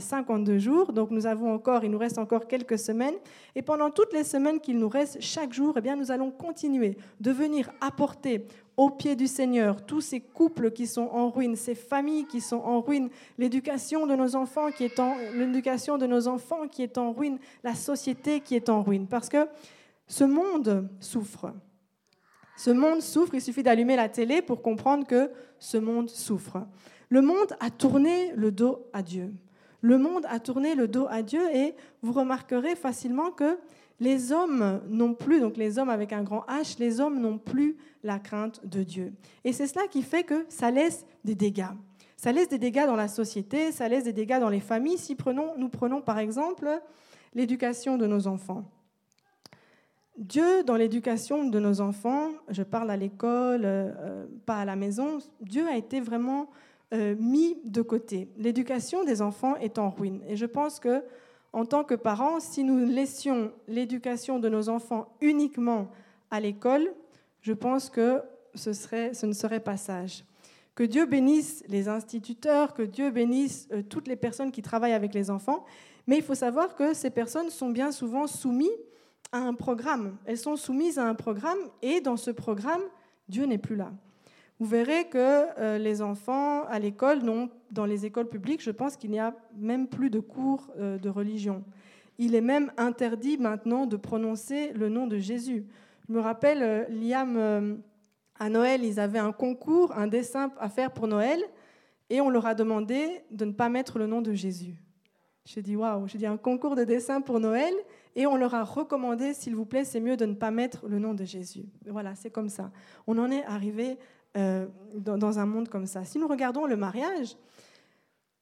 52 jours, donc nous avons encore, il nous reste encore quelques semaines, et pendant toutes les semaines qu'il nous reste, chaque jour, eh bien, nous allons continuer de venir apporter au pied du Seigneur tous ces couples qui sont en ruine, ces familles qui sont en ruine, l'éducation de nos enfants qui est en l'éducation de nos enfants qui est en ruine, la société qui est en ruine, parce que ce monde souffre. Ce monde souffre, il suffit d'allumer la télé pour comprendre que ce monde souffre. Le monde a tourné le dos à Dieu. Le monde a tourné le dos à Dieu et vous remarquerez facilement que les hommes n'ont plus, donc les hommes avec un grand H, les hommes n'ont plus la crainte de Dieu. Et c'est cela qui fait que ça laisse des dégâts. Ça laisse des dégâts dans la société, ça laisse des dégâts dans les familles. Si prenons, nous prenons par exemple l'éducation de nos enfants. Dieu, dans l'éducation de nos enfants, je parle à l'école, euh, pas à la maison, Dieu a été vraiment euh, mis de côté. L'éducation des enfants est en ruine. Et je pense que, en tant que parents, si nous laissions l'éducation de nos enfants uniquement à l'école, je pense que ce, serait, ce ne serait pas sage. Que Dieu bénisse les instituteurs, que Dieu bénisse euh, toutes les personnes qui travaillent avec les enfants. Mais il faut savoir que ces personnes sont bien souvent soumises à un programme. Elles sont soumises à un programme et dans ce programme, Dieu n'est plus là. Vous verrez que euh, les enfants à l'école, dans les écoles publiques, je pense qu'il n'y a même plus de cours euh, de religion. Il est même interdit maintenant de prononcer le nom de Jésus. Je me rappelle, euh, Liam, à Noël, ils avaient un concours, un dessin à faire pour Noël, et on leur a demandé de ne pas mettre le nom de Jésus. J'ai dit, waouh, j'ai dit un concours de dessin pour Noël, et on leur a recommandé, s'il vous plaît, c'est mieux de ne pas mettre le nom de Jésus. Voilà, c'est comme ça. On en est arrivé euh, dans, un monde comme ça. Si nous regardons le mariage,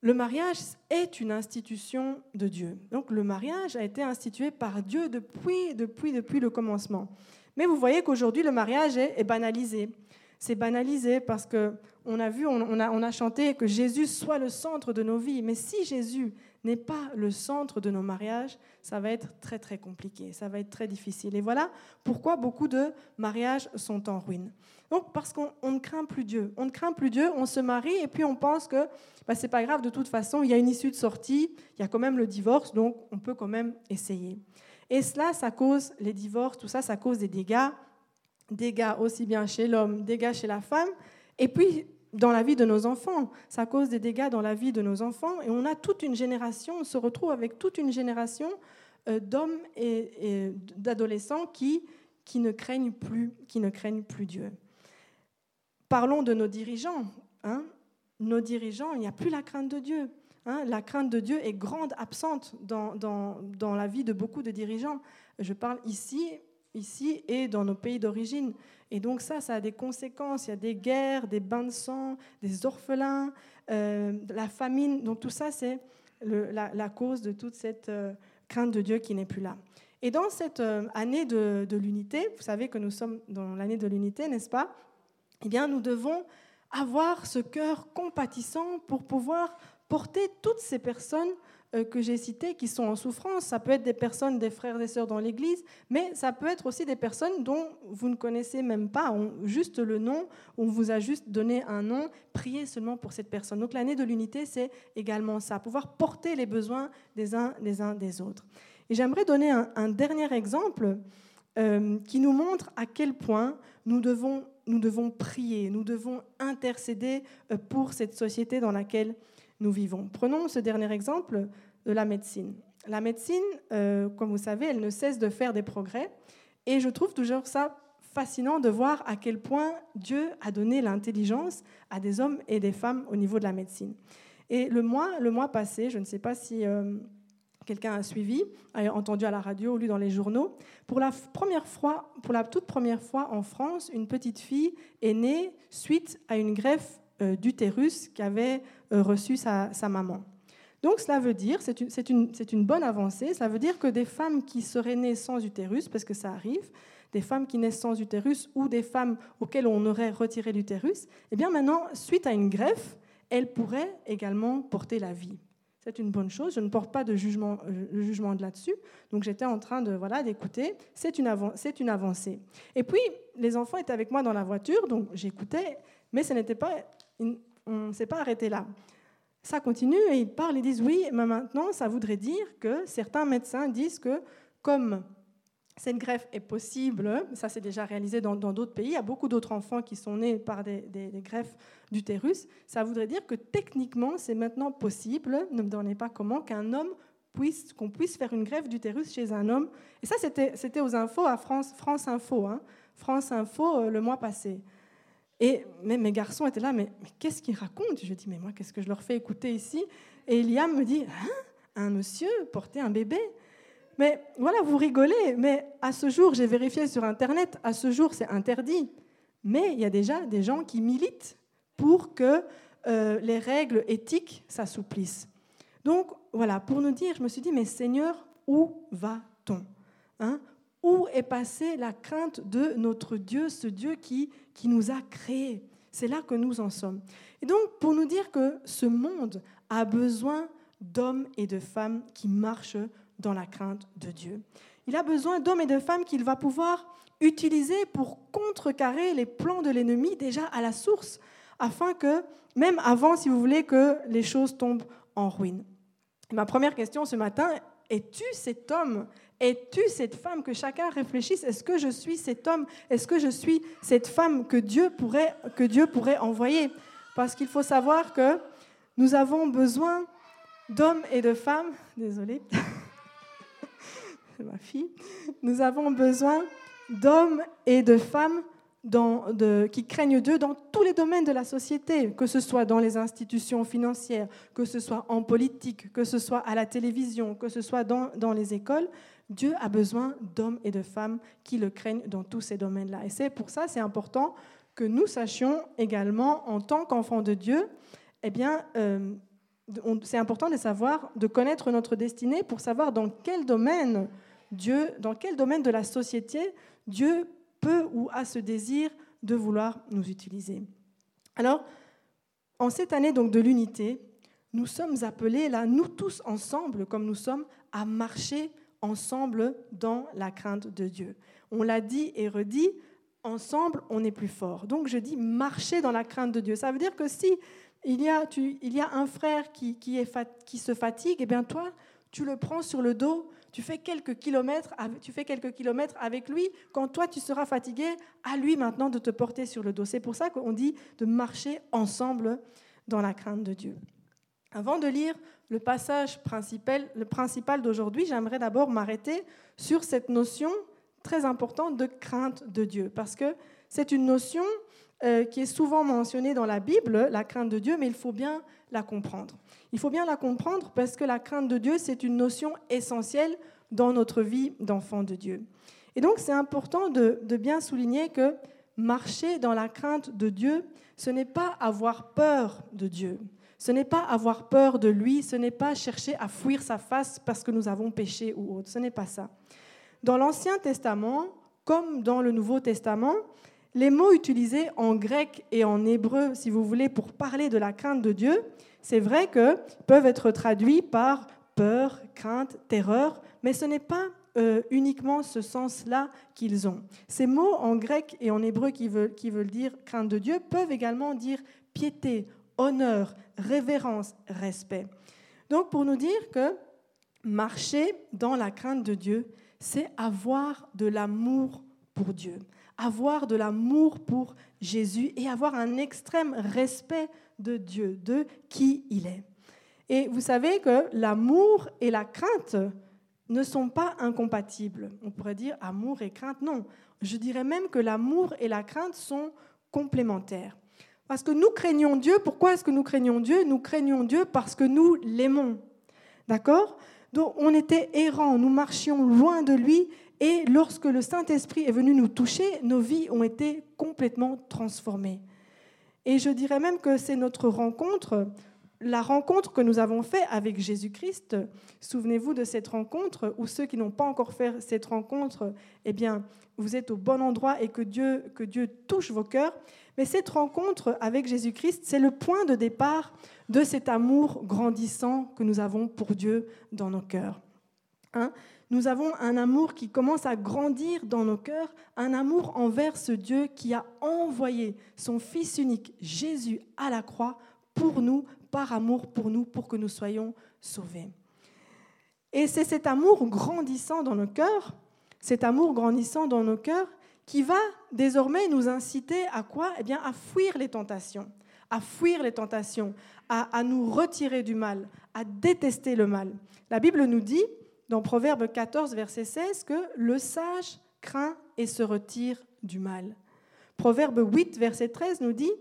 le mariage est une institution de Dieu. Donc le mariage a été institué par Dieu depuis, depuis, depuis le commencement. Mais vous voyez qu'aujourd'hui, le mariage est, banalisé. C'est banalisé parce que on a vu, on a, on a chanté que Jésus soit le centre de nos vies. Mais si Jésus n'est pas le centre de nos mariages, ça va être très très compliqué, ça va être très difficile. Et voilà pourquoi beaucoup de mariages sont en ruine. Donc parce qu'on ne craint plus Dieu. On ne craint plus Dieu, on se marie et puis on pense que bah, c'est pas grave, de toute façon, il y a une issue de sortie, il y a quand même le divorce, donc on peut quand même essayer. Et cela, ça cause les divorces, tout ça, ça cause des dégâts, dégâts aussi bien chez l'homme, dégâts chez la femme. Et puis, dans la vie de nos enfants. Ça cause des dégâts dans la vie de nos enfants. Et on a toute une génération, on se retrouve avec toute une génération euh, d'hommes et, d'adolescents qui, qui, ne craignent plus, qui ne craignent plus Dieu. Parlons de nos dirigeants. Hein. Nos dirigeants, il n'y a plus la crainte de Dieu. Hein. La crainte de Dieu est grande, absente dans, dans, dans la vie de beaucoup de dirigeants. Je parle ici, ici et dans nos pays d'origine. Et donc ça, ça a des conséquences. Il y a des guerres, des bains de sang, des orphelins, euh, la famine. Donc tout ça, c'est la, cause de toute cette euh, crainte de Dieu qui n'est plus là. Et dans cette euh, année de, de l'unité, vous savez que nous sommes dans l'année de l'unité, n'est-ce pas? Eh bien, nous devons avoir ce cœur compatissant pour pouvoir porter toutes ces personnes que j'ai citées qui sont en souffrance. Ça peut être des personnes, des frères et sœurs dans l'Église, mais ça peut être aussi des personnes dont vous ne connaissez même pas, on, juste le nom, on vous a juste donné un nom, priez seulement pour cette personne. Donc l'année de l'unité, c'est également ça, pouvoir porter les besoins des uns des uns des autres. Et j'aimerais donner un, dernier exemple euh, qui nous montre à quel point nous devons, nous devons prier, nous devons intercéder euh, pour cette société dans laquelle nous vivons. Prenons ce dernier exemple de la médecine. La médecine, euh, comme vous savez, elle ne cesse de faire des progrès. Et je trouve toujours ça fascinant de voir à quel point Dieu a donné l'intelligence à des hommes et des femmes au niveau de la médecine. Et le mois, le mois passé, je ne sais pas si euh, quelqu'un a suivi, a entendu à la radio ou lu dans les journaux, pour la, première fois, pour la toute première fois en France, une petite fille est née suite à une greffe d'utérus qu'avait euh, reçu sa, maman. Donc cela veut dire, c'est une, une, bonne avancée, cela veut dire que des femmes qui seraient nées sans utérus, parce que ça arrive, des femmes qui naissent sans utérus ou des femmes auxquelles on aurait retiré l'utérus, eh bien maintenant, suite à une greffe, elles pourraient également porter la vie. C'est une bonne chose. Je ne porte pas de jugement, euh, jugement là-dessus. Donc j'étais en train de voilà d'écouter. C'est une, c'est une avancée. Et puis les enfants étaient avec moi dans la voiture, donc j'écoutais, mais ce n'était pas on ne s'est pas arrêté là. ça continue et ils parlent, ils disent oui, mais maintenant, ça voudrait dire que certains médecins disent que comme cette greffe est possible, ça c'est déjà réalisé dans d'autres pays, il y a beaucoup d'autres enfants qui sont nés par des, greffes d'utérus, ça voudrait dire que techniquement c'est maintenant possible, ne me donnez pas comment, qu'un homme puisse, qu'on puisse faire une greffe d'utérus chez un homme. Et ça c'était aux infos à France, Info, hein, France Info euh, le mois passé. Et mes garçons étaient là, mais, qu'est-ce qu'ils racontent? Je dis, mais moi, qu'est-ce que je leur fais écouter ici? Et Eliam me dit, hein, un monsieur porter un bébé. Mais voilà, vous rigolez, mais à ce jour, j'ai vérifié sur Internet, à ce jour, c'est interdit. Mais il y a déjà des gens qui militent pour que euh, les règles éthiques s'assouplissent. Donc voilà, pour nous dire, je me suis dit, mais Seigneur, où va-t-on? Hein? Où est passée la crainte de notre Dieu, ce Dieu qui, qui nous a créés? C'est là que nous en sommes. Et donc, pour nous dire que ce monde a besoin d'hommes et de femmes qui marchent dans la crainte de Dieu. Il a besoin d'hommes et de femmes qu'il va pouvoir utiliser pour contrecarrer les plans de l'ennemi déjà à la source, afin que, même avant, si vous voulez, que les choses tombent en ruine. Ma première question ce matin, es-tu cet homme es-tu cette femme que chacun réfléchisse? Est-ce que je suis cet homme? Est-ce que je suis cette femme que Dieu pourrait, que Dieu pourrait envoyer? Parce qu'il faut savoir que nous avons besoin d'hommes et de femmes. Désolée, c'est ma fille. Nous avons besoin d'hommes et de femmes qui craignent Dieu dans tous les domaines de la société, que ce soit dans les institutions financières, que ce soit en politique, que ce soit à la télévision, que ce soit dans, dans les écoles. Dieu a besoin d'hommes et de femmes qui le craignent dans tous ces domaines-là. Et c'est pour ça, c'est important que nous sachions également, en tant qu'enfants de Dieu, eh bien, euh, c'est important de savoir, de connaître notre destinée pour savoir dans quel domaine Dieu, dans quel domaine de la société Dieu peut ou a ce désir de vouloir nous utiliser. Alors, en cette année donc de l'unité, nous sommes appelés là, nous tous ensemble, comme nous sommes, à marcher ensemble dans la crainte de Dieu. On l'a dit et redit, ensemble, on est plus fort. Donc je dis marcher dans la crainte de Dieu. Ça veut dire que si il y a, un frère qui se fatigue, et eh bien toi, tu le prends sur le dos, tu fais quelques kilomètres, tu fais quelques kilomètres avec lui. Quand toi tu seras fatigué, à lui maintenant de te porter sur le dos. C'est pour ça qu'on dit de marcher ensemble dans la crainte de Dieu. Avant de lire le passage principal, d'aujourd'hui, j'aimerais d'abord m'arrêter sur cette notion très importante de crainte de Dieu, parce que c'est une notion euh, qui est souvent mentionnée dans la Bible, la crainte de Dieu, mais il faut bien la comprendre. Il faut bien la comprendre parce que la crainte de Dieu, c'est une notion essentielle dans notre vie d'enfant de Dieu. Et donc, c'est important de bien souligner que marcher dans la crainte de Dieu, ce n'est pas avoir peur de Dieu. Ce n'est pas avoir peur de lui, ce n'est pas chercher à fuir sa face parce que nous avons péché ou autre, ce n'est pas ça. Dans l'Ancien Testament, comme dans le Nouveau Testament, les mots utilisés en grec et en hébreu, si vous voulez, pour parler de la crainte de Dieu, c'est vrai que peuvent être traduits par peur, crainte, terreur, mais ce n'est pas euh, uniquement ce sens-là qu'ils ont. Ces mots en grec et en hébreu qui veulent, qui veulent dire crainte de Dieu peuvent également dire piété, honneur, révérence, respect. Donc pour nous dire que marcher dans la crainte de Dieu, c'est avoir de l'amour pour Dieu, avoir de l'amour pour Jésus et avoir un extrême respect de Dieu, de qui il est. Et vous savez que l'amour et la crainte ne sont pas incompatibles. On pourrait dire amour et crainte. Non, je dirais même que l'amour et la crainte sont complémentaires. Parce que nous craignons Dieu. Pourquoi est-ce que nous craignons Dieu? Nous craignons Dieu parce que nous l'aimons. D'accord? Donc on était errants, nous marchions loin de lui et lorsque le Saint-Esprit est venu nous toucher, nos vies ont été complètement transformées. Et je dirais même que c'est notre rencontre, la rencontre que nous avons faite avec Jésus-Christ. Souvenez-vous de cette rencontre, ou ceux qui n'ont pas encore fait cette rencontre, eh bien, vous êtes au bon endroit et que Dieu, que Dieu touche vos cœurs. Mais cette rencontre avec Jésus-Christ, c'est le point de départ de cet amour grandissant que nous avons pour Dieu dans nos cœurs. Hein? Nous avons un amour qui commence à grandir dans nos cœurs, un amour envers ce Dieu qui a envoyé son Fils unique, Jésus, à la croix pour nous, par amour pour nous, pour que nous soyons sauvés. Et c'est cet amour grandissant dans nos cœurs, cet amour grandissant dans nos cœurs, qui va désormais nous inciter à quoi? Eh bien, à fuir les tentations, à fuir les tentations, à, nous retirer du mal, à détester le mal. La Bible nous dit, dans Proverbe 14, verset 16, que le sage craint et se retire du mal. Proverbe 8, verset 13 nous dit,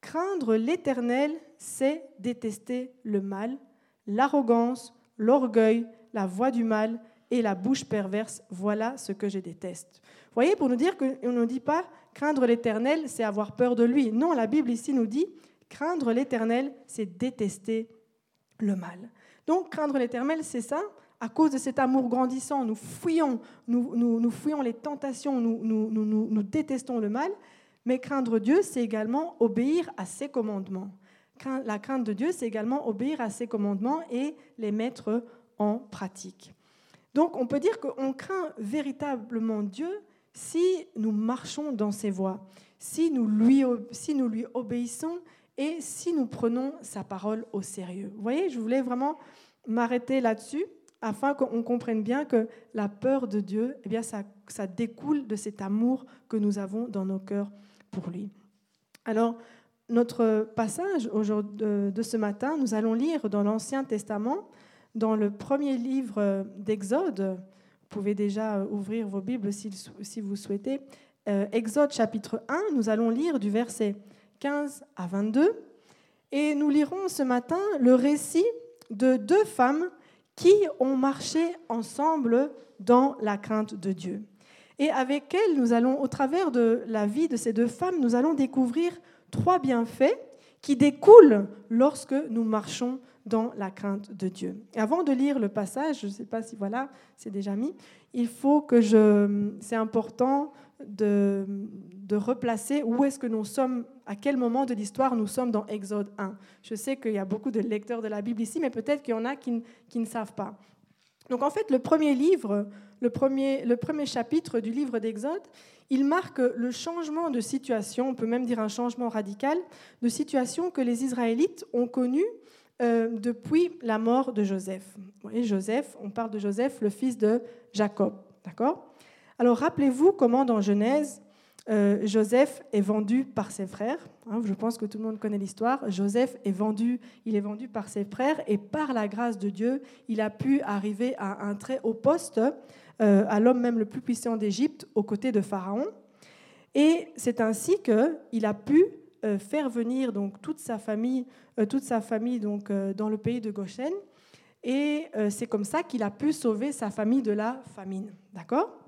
Craindre l'Éternel, c'est détester le mal, l'arrogance, l'orgueil, la voix du mal et la bouche perverse, voilà ce que je déteste. Vous voyez, pour nous dire qu'on ne dit pas craindre l'Éternel, c'est avoir peur de lui. Non, la Bible ici nous dit craindre l'Éternel, c'est détester le mal. Donc, craindre l'Éternel, c'est ça. À cause de cet amour grandissant, nous fuyons, nous, fuyons les tentations, nous détestons le mal. Mais craindre Dieu, c'est également obéir à ses commandements. La crainte de Dieu, c'est également obéir à ses commandements et les mettre en pratique. Donc on peut dire qu'on craint véritablement Dieu si nous marchons dans ses voies, si nous lui, si nous lui obéissons et si nous prenons sa parole au sérieux. Vous voyez, je voulais vraiment m'arrêter là-dessus afin qu'on comprenne bien que la peur de Dieu, eh bien, ça, ça découle de cet amour que nous avons dans nos cœurs pour lui. Alors, notre passage de ce matin, nous allons lire dans l'Ancien Testament, dans le premier livre d'Exode. Vous pouvez déjà ouvrir vos Bibles si vous souhaitez. Euh, Exode chapitre 1, nous allons lire du verset 15 à 22. Et nous lirons ce matin le récit de deux femmes qui ont marché ensemble dans la crainte de Dieu. Et avec elles, nous allons, au travers de la vie de ces deux femmes, nous allons découvrir trois bienfaits qui découlent lorsque nous marchons dans la crainte de Dieu. Avant de lire le passage, je ne sais pas si voilà, c'est déjà mis, il faut que je, c'est important de, de replacer où est-ce que nous sommes, à quel moment de l'histoire nous sommes dans Exode 1. Je sais qu'il y a beaucoup de lecteurs de la Bible ici, mais peut-être qu'il y en a qui, qui ne savent pas. Donc en fait, le premier livre, le premier, chapitre du livre d'Exode, il marque le changement de situation, on peut même dire un changement radical, de situation que les Israélites ont connu euh, depuis la mort de Joseph. voyez, Joseph, on parle de Joseph, le fils de Jacob. D'accord? Alors rappelez-vous comment dans Genèse, euh, Joseph est vendu par ses frères. Hein, je pense que tout le monde connaît l'histoire. Joseph est vendu, il est vendu par ses frères et par la grâce de Dieu, il a pu arriver à un très haut poste, euh, à l'homme même le plus puissant d'Égypte, aux côtés de Pharaon. Et c'est ainsi qu'il a pu euh, faire venir donc toute sa famille, toute sa famille donc dans le pays de Goshen. Et c'est comme ça qu'il a pu sauver sa famille de la famine. D'accord?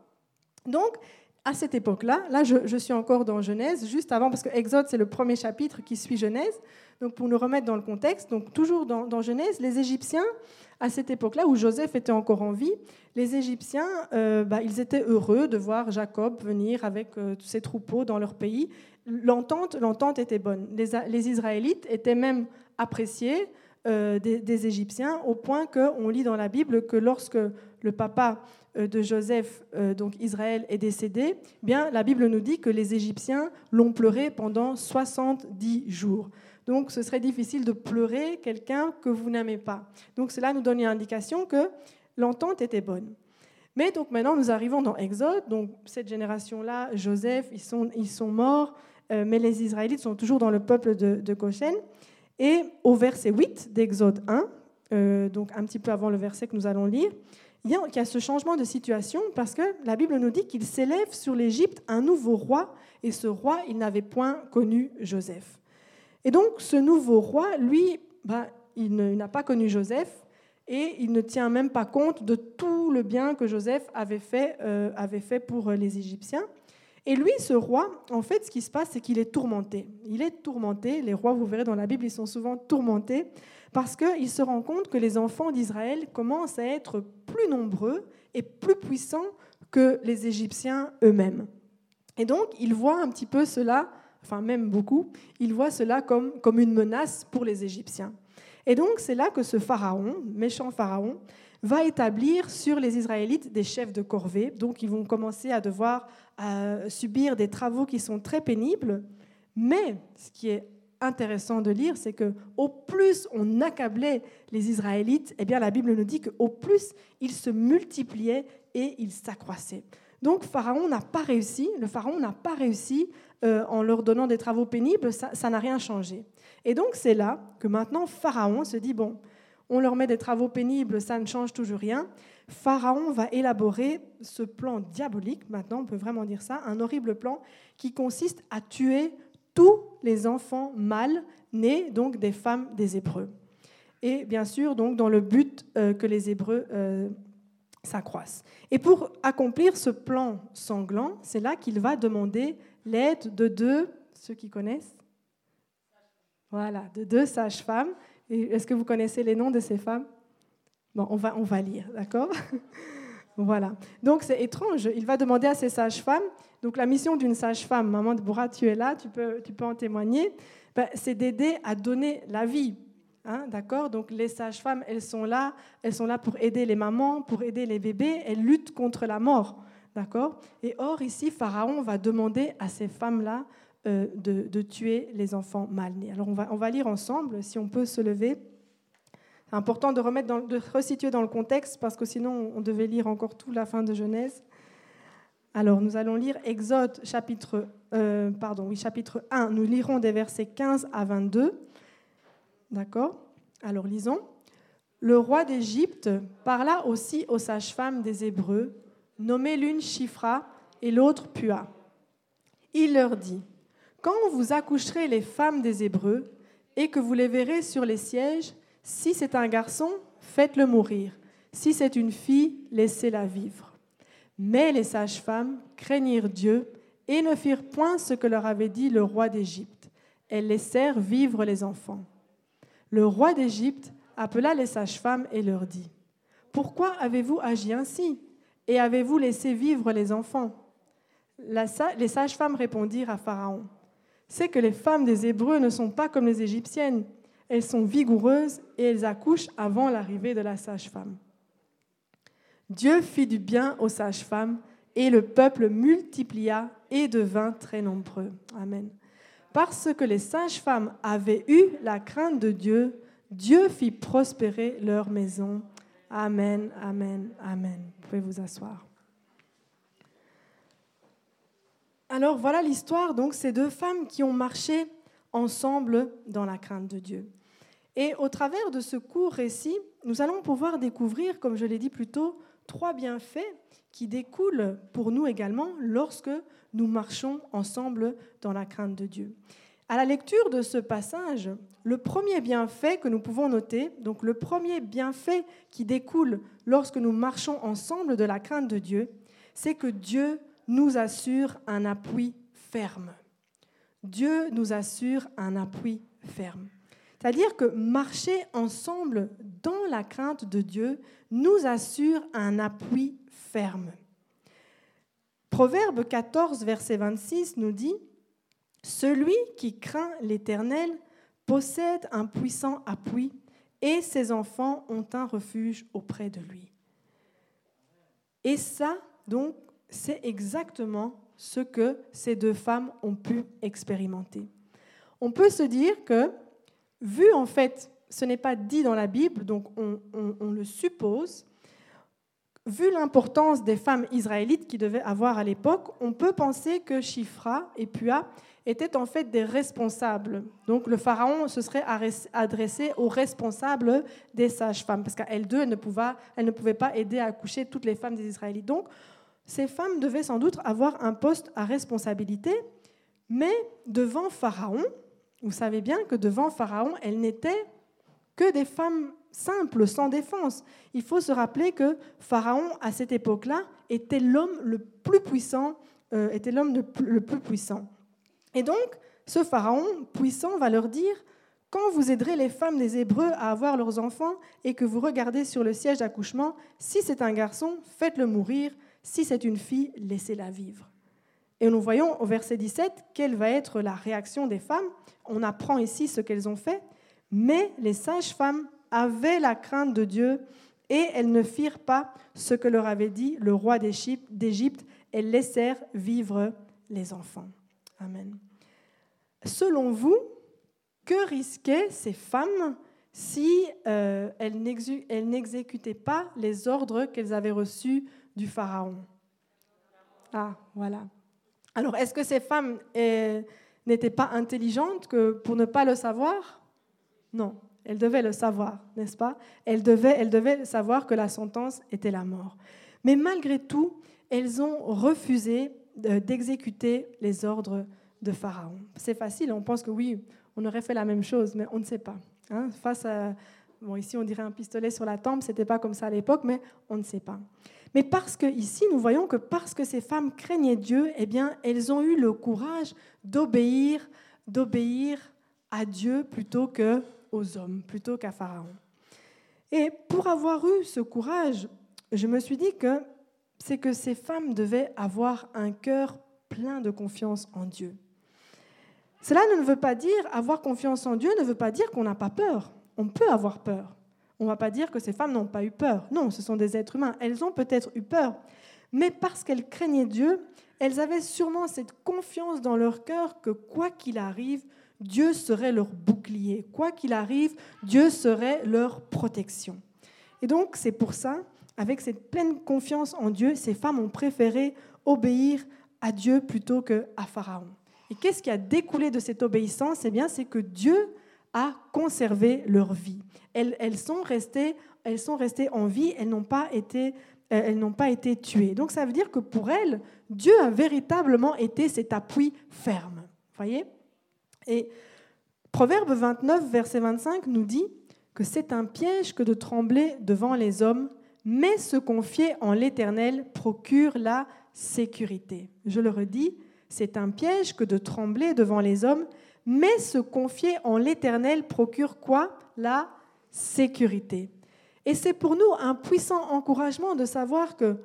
Donc à cette époque-là, là, je, suis encore dans Genèse, juste avant, parce que Exode, c'est le premier chapitre qui suit Genèse. Donc, pour nous remettre dans le contexte, donc toujours dans, Genèse, les Égyptiens, à cette époque-là, où Joseph était encore en vie, les Égyptiens, euh, bah, ils étaient heureux de voir Jacob venir avec euh, ses troupeaux dans leur pays. L'entente, était bonne. Les, Israélites étaient même appréciés euh, des, des, Égyptiens, au point qu'on lit dans la Bible que lorsque le papa de Joseph, euh, donc Israël, est décédé, eh bien la Bible nous dit que les Égyptiens l'ont pleuré pendant 70 jours. Donc ce serait difficile de pleurer quelqu'un que vous n'aimez pas. Donc cela nous donne une indication que l'entente était bonne. Mais donc maintenant nous arrivons dans Exode, donc cette génération-là, Joseph, ils sont, ils sont morts, euh, mais les Israélites sont toujours dans le peuple de, de Goshen. Et au verset 8 d'Exode 1, donc un petit peu avant le verset que nous allons lire, il y a ce changement de situation parce que la Bible nous dit qu'il s'élève sur l'Égypte un nouveau roi, et ce roi, il n'avait point connu Joseph. Et donc, ce nouveau roi, lui, bah, il n'a pas connu Joseph, et il ne tient même pas compte de tout le bien que Joseph avait fait, euh, avait fait pour les Égyptiens. Et lui, ce roi, en fait, ce qui se passe, c'est qu'il est tourmenté. Il est tourmenté. Les rois, vous verrez dans la Bible, ils sont souvent tourmentés parce qu'il se rend compte que les enfants d'Israël commencent à être plus nombreux et plus puissants que les Égyptiens eux-mêmes. Et donc, il voit un petit peu cela, enfin même beaucoup, il voit cela comme, comme une menace pour les Égyptiens. Et donc, c'est là que ce pharaon, méchant pharaon, va établir sur les Israélites des chefs de corvée. Donc, ils vont commencer à devoir euh, subir des travaux qui sont très pénibles. Mais ce qui est intéressant de lire, c'est que au plus on accablait les Israélites, eh bien la Bible nous dit qu'au plus ils se multipliaient et ils s'accroissaient. Donc Pharaon n'a pas réussi, le Pharaon n'a pas réussi euh, en leur donnant des travaux pénibles, ça n'a rien changé. Et donc c'est là que maintenant Pharaon se dit, bon, on leur met des travaux pénibles, ça ne change toujours rien. Pharaon va élaborer ce plan diabolique, maintenant on peut vraiment dire ça, un horrible plan qui consiste à tuer tous les enfants mâles nés donc des femmes des Hébreux. Et bien sûr, donc dans le but euh, que les Hébreux euh, s'accroissent. Et pour accomplir ce plan sanglant, c'est là qu'il va demander l'aide de deux, ceux qui connaissent, voilà, de deux sages-femmes. Est-ce que vous connaissez les noms de ces femmes? Bon, on va, on va lire, d'accord? Voilà. Donc c'est étrange. Il va demander à ces sages-femmes. Donc la mission d'une sage-femme, maman de Boura, tu es là, tu peux, tu peux en témoigner. Ben, c'est d'aider à donner la vie. Hein, d'accord? Donc les sages-femmes, elles sont là, elles sont là pour aider les mamans, pour aider les bébés. Elles luttent contre la mort. D'accord? Et or ici, Pharaon va demander à ces femmes-là euh, de, tuer les enfants mal-nés. Alors on va, on va lire ensemble, si on peut se lever. C'est important de, remettre dans, de resituer dans le contexte parce que sinon on devait lire encore tout la fin de Genèse. Alors nous allons lire Exode chapitre, euh, chapitre 1. Nous lirons des versets 15 à 22. D'accord? Alors lisons. Le roi d'Égypte parla aussi aux sages-femmes des Hébreux, nommées l'une Chifra et l'autre Pua. Il leur dit quand vous accoucherez les femmes des Hébreux et que vous les verrez sur les sièges, si c'est un garçon, faites-le mourir. Si c'est une fille, laissez-la vivre. Mais les sages-femmes craignirent Dieu et ne firent point ce que leur avait dit le roi d'Égypte. Elles laissèrent vivre les enfants. Le roi d'Égypte appela les sages-femmes et leur dit, Pourquoi avez-vous agi ainsi Et avez-vous laissé vivre les enfants? Les sages-femmes répondirent à Pharaon, c'est que les femmes des Hébreux ne sont pas comme les Égyptiennes. Elles sont vigoureuses et elles accouchent avant l'arrivée de la sage-femme. Dieu fit du bien aux sages-femmes et le peuple multiplia et devint très nombreux. Amen. Parce que les sages-femmes avaient eu la crainte de Dieu, Dieu fit prospérer leur maison. Amen, amen, amen. Vous pouvez vous asseoir. Alors voilà l'histoire, donc, ces deux femmes qui ont marché ensemble dans la crainte de Dieu. Et au travers de ce court récit, nous allons pouvoir découvrir, comme je l'ai dit plus tôt, trois bienfaits qui découlent pour nous également lorsque nous marchons ensemble dans la crainte de Dieu. À la lecture de ce passage, le premier bienfait que nous pouvons noter, donc le premier bienfait qui découle lorsque nous marchons ensemble de la crainte de Dieu, c'est que Dieu nous assure un appui ferme. Dieu nous assure un appui ferme. C'est-à-dire que marcher ensemble dans la crainte de Dieu nous assure un appui ferme. Proverbe 14, verset 26 nous dit, Celui qui craint l'Éternel possède un puissant appui et ses enfants ont un refuge auprès de lui. Et ça, donc, c'est exactement ce que ces deux femmes ont pu expérimenter. On peut se dire que, vu en fait, ce n'est pas dit dans la Bible, donc on, le suppose, vu l'importance des femmes israélites qui devaient avoir à l'époque, on peut penser que Shifra et Pua étaient en fait des responsables. Donc le pharaon se serait adressé aux responsables des sages-femmes, parce qu'elles deux, elles ne, elles ne pouvaient pas aider à accoucher toutes les femmes des Israélites. Donc ces femmes devaient sans doute avoir un poste à responsabilité, mais devant Pharaon, vous savez bien que devant Pharaon, elles n'étaient que des femmes simples, sans défense. Il faut se rappeler que Pharaon, à cette époque-là, était l'homme le plus puissant, euh, était l'homme le plus puissant. Et donc, ce Pharaon puissant va leur dire quand vous aiderez les femmes des Hébreux à avoir leurs enfants et que vous regardez sur le siège d'accouchement, si c'est un garçon, faites-le mourir, si c'est une fille, laissez-la vivre. Et nous voyons au verset 17 quelle va être la réaction des femmes. On apprend ici ce qu'elles ont fait. Mais les sages-femmes avaient la crainte de Dieu et elles ne firent pas ce que leur avait dit le roi d'Égypte. Elles laissèrent vivre les enfants. Amen. Selon vous, que risquaient ces femmes si euh, elles n'exécutaient pas les ordres qu'elles avaient reçus du Pharaon? Ah, voilà. Alors, est-ce que ces femmes n'étaient pas intelligentes que pour ne pas le savoir? Non, elles devaient le savoir, n'est-ce pas? Elles devaient, elles devaient savoir que la sentence était la mort. Mais malgré tout, elles ont refusé d'exécuter les ordres de Pharaon. C'est facile, on pense que oui, on aurait fait la même chose, mais on ne sait pas. Hein. Face à, bon, ici on dirait un pistolet sur la tempe, c'était pas comme ça à l'époque, mais on ne sait pas. Mais parce que ici nous voyons que parce que ces femmes craignaient Dieu, eh bien elles ont eu le courage d'obéir, d'obéir à Dieu plutôt que aux hommes, plutôt qu'à Pharaon. Et pour avoir eu ce courage, je me suis dit que c'est que ces femmes devaient avoir un cœur plein de confiance en Dieu. Cela ne veut pas dire, avoir confiance en Dieu ne veut pas dire qu'on n'a pas peur. On peut avoir peur. On ne va pas dire que ces femmes n'ont pas eu peur. Non, ce sont des êtres humains. Elles ont peut-être eu peur. Mais parce qu'elles craignaient Dieu, elles avaient sûrement cette confiance dans leur cœur que quoi qu'il arrive, Dieu serait leur bouclier. Quoi qu'il arrive, Dieu serait leur protection. Et donc, c'est pour ça, avec cette pleine confiance en Dieu, ces femmes ont préféré obéir à Dieu plutôt qu'à Pharaon. Et qu'est-ce qui a découlé de cette obéissance? Eh bien, c'est que Dieu a conservé leur vie. Elles, sont, restées, elles sont restées en vie, elles n'ont pas été euh, elles n'ont pas été tuées. Donc ça veut dire que pour elles, Dieu a véritablement été cet appui ferme. Voyez? Et Proverbe 29, verset 25 nous dit que c'est un piège que de trembler devant les hommes, mais se confier en l'Éternel procure la sécurité. Je le redis, c'est un piège que de trembler devant les hommes, mais se confier en l'Éternel procure quoi? La sécurité. Et c'est pour nous un puissant encouragement de savoir que,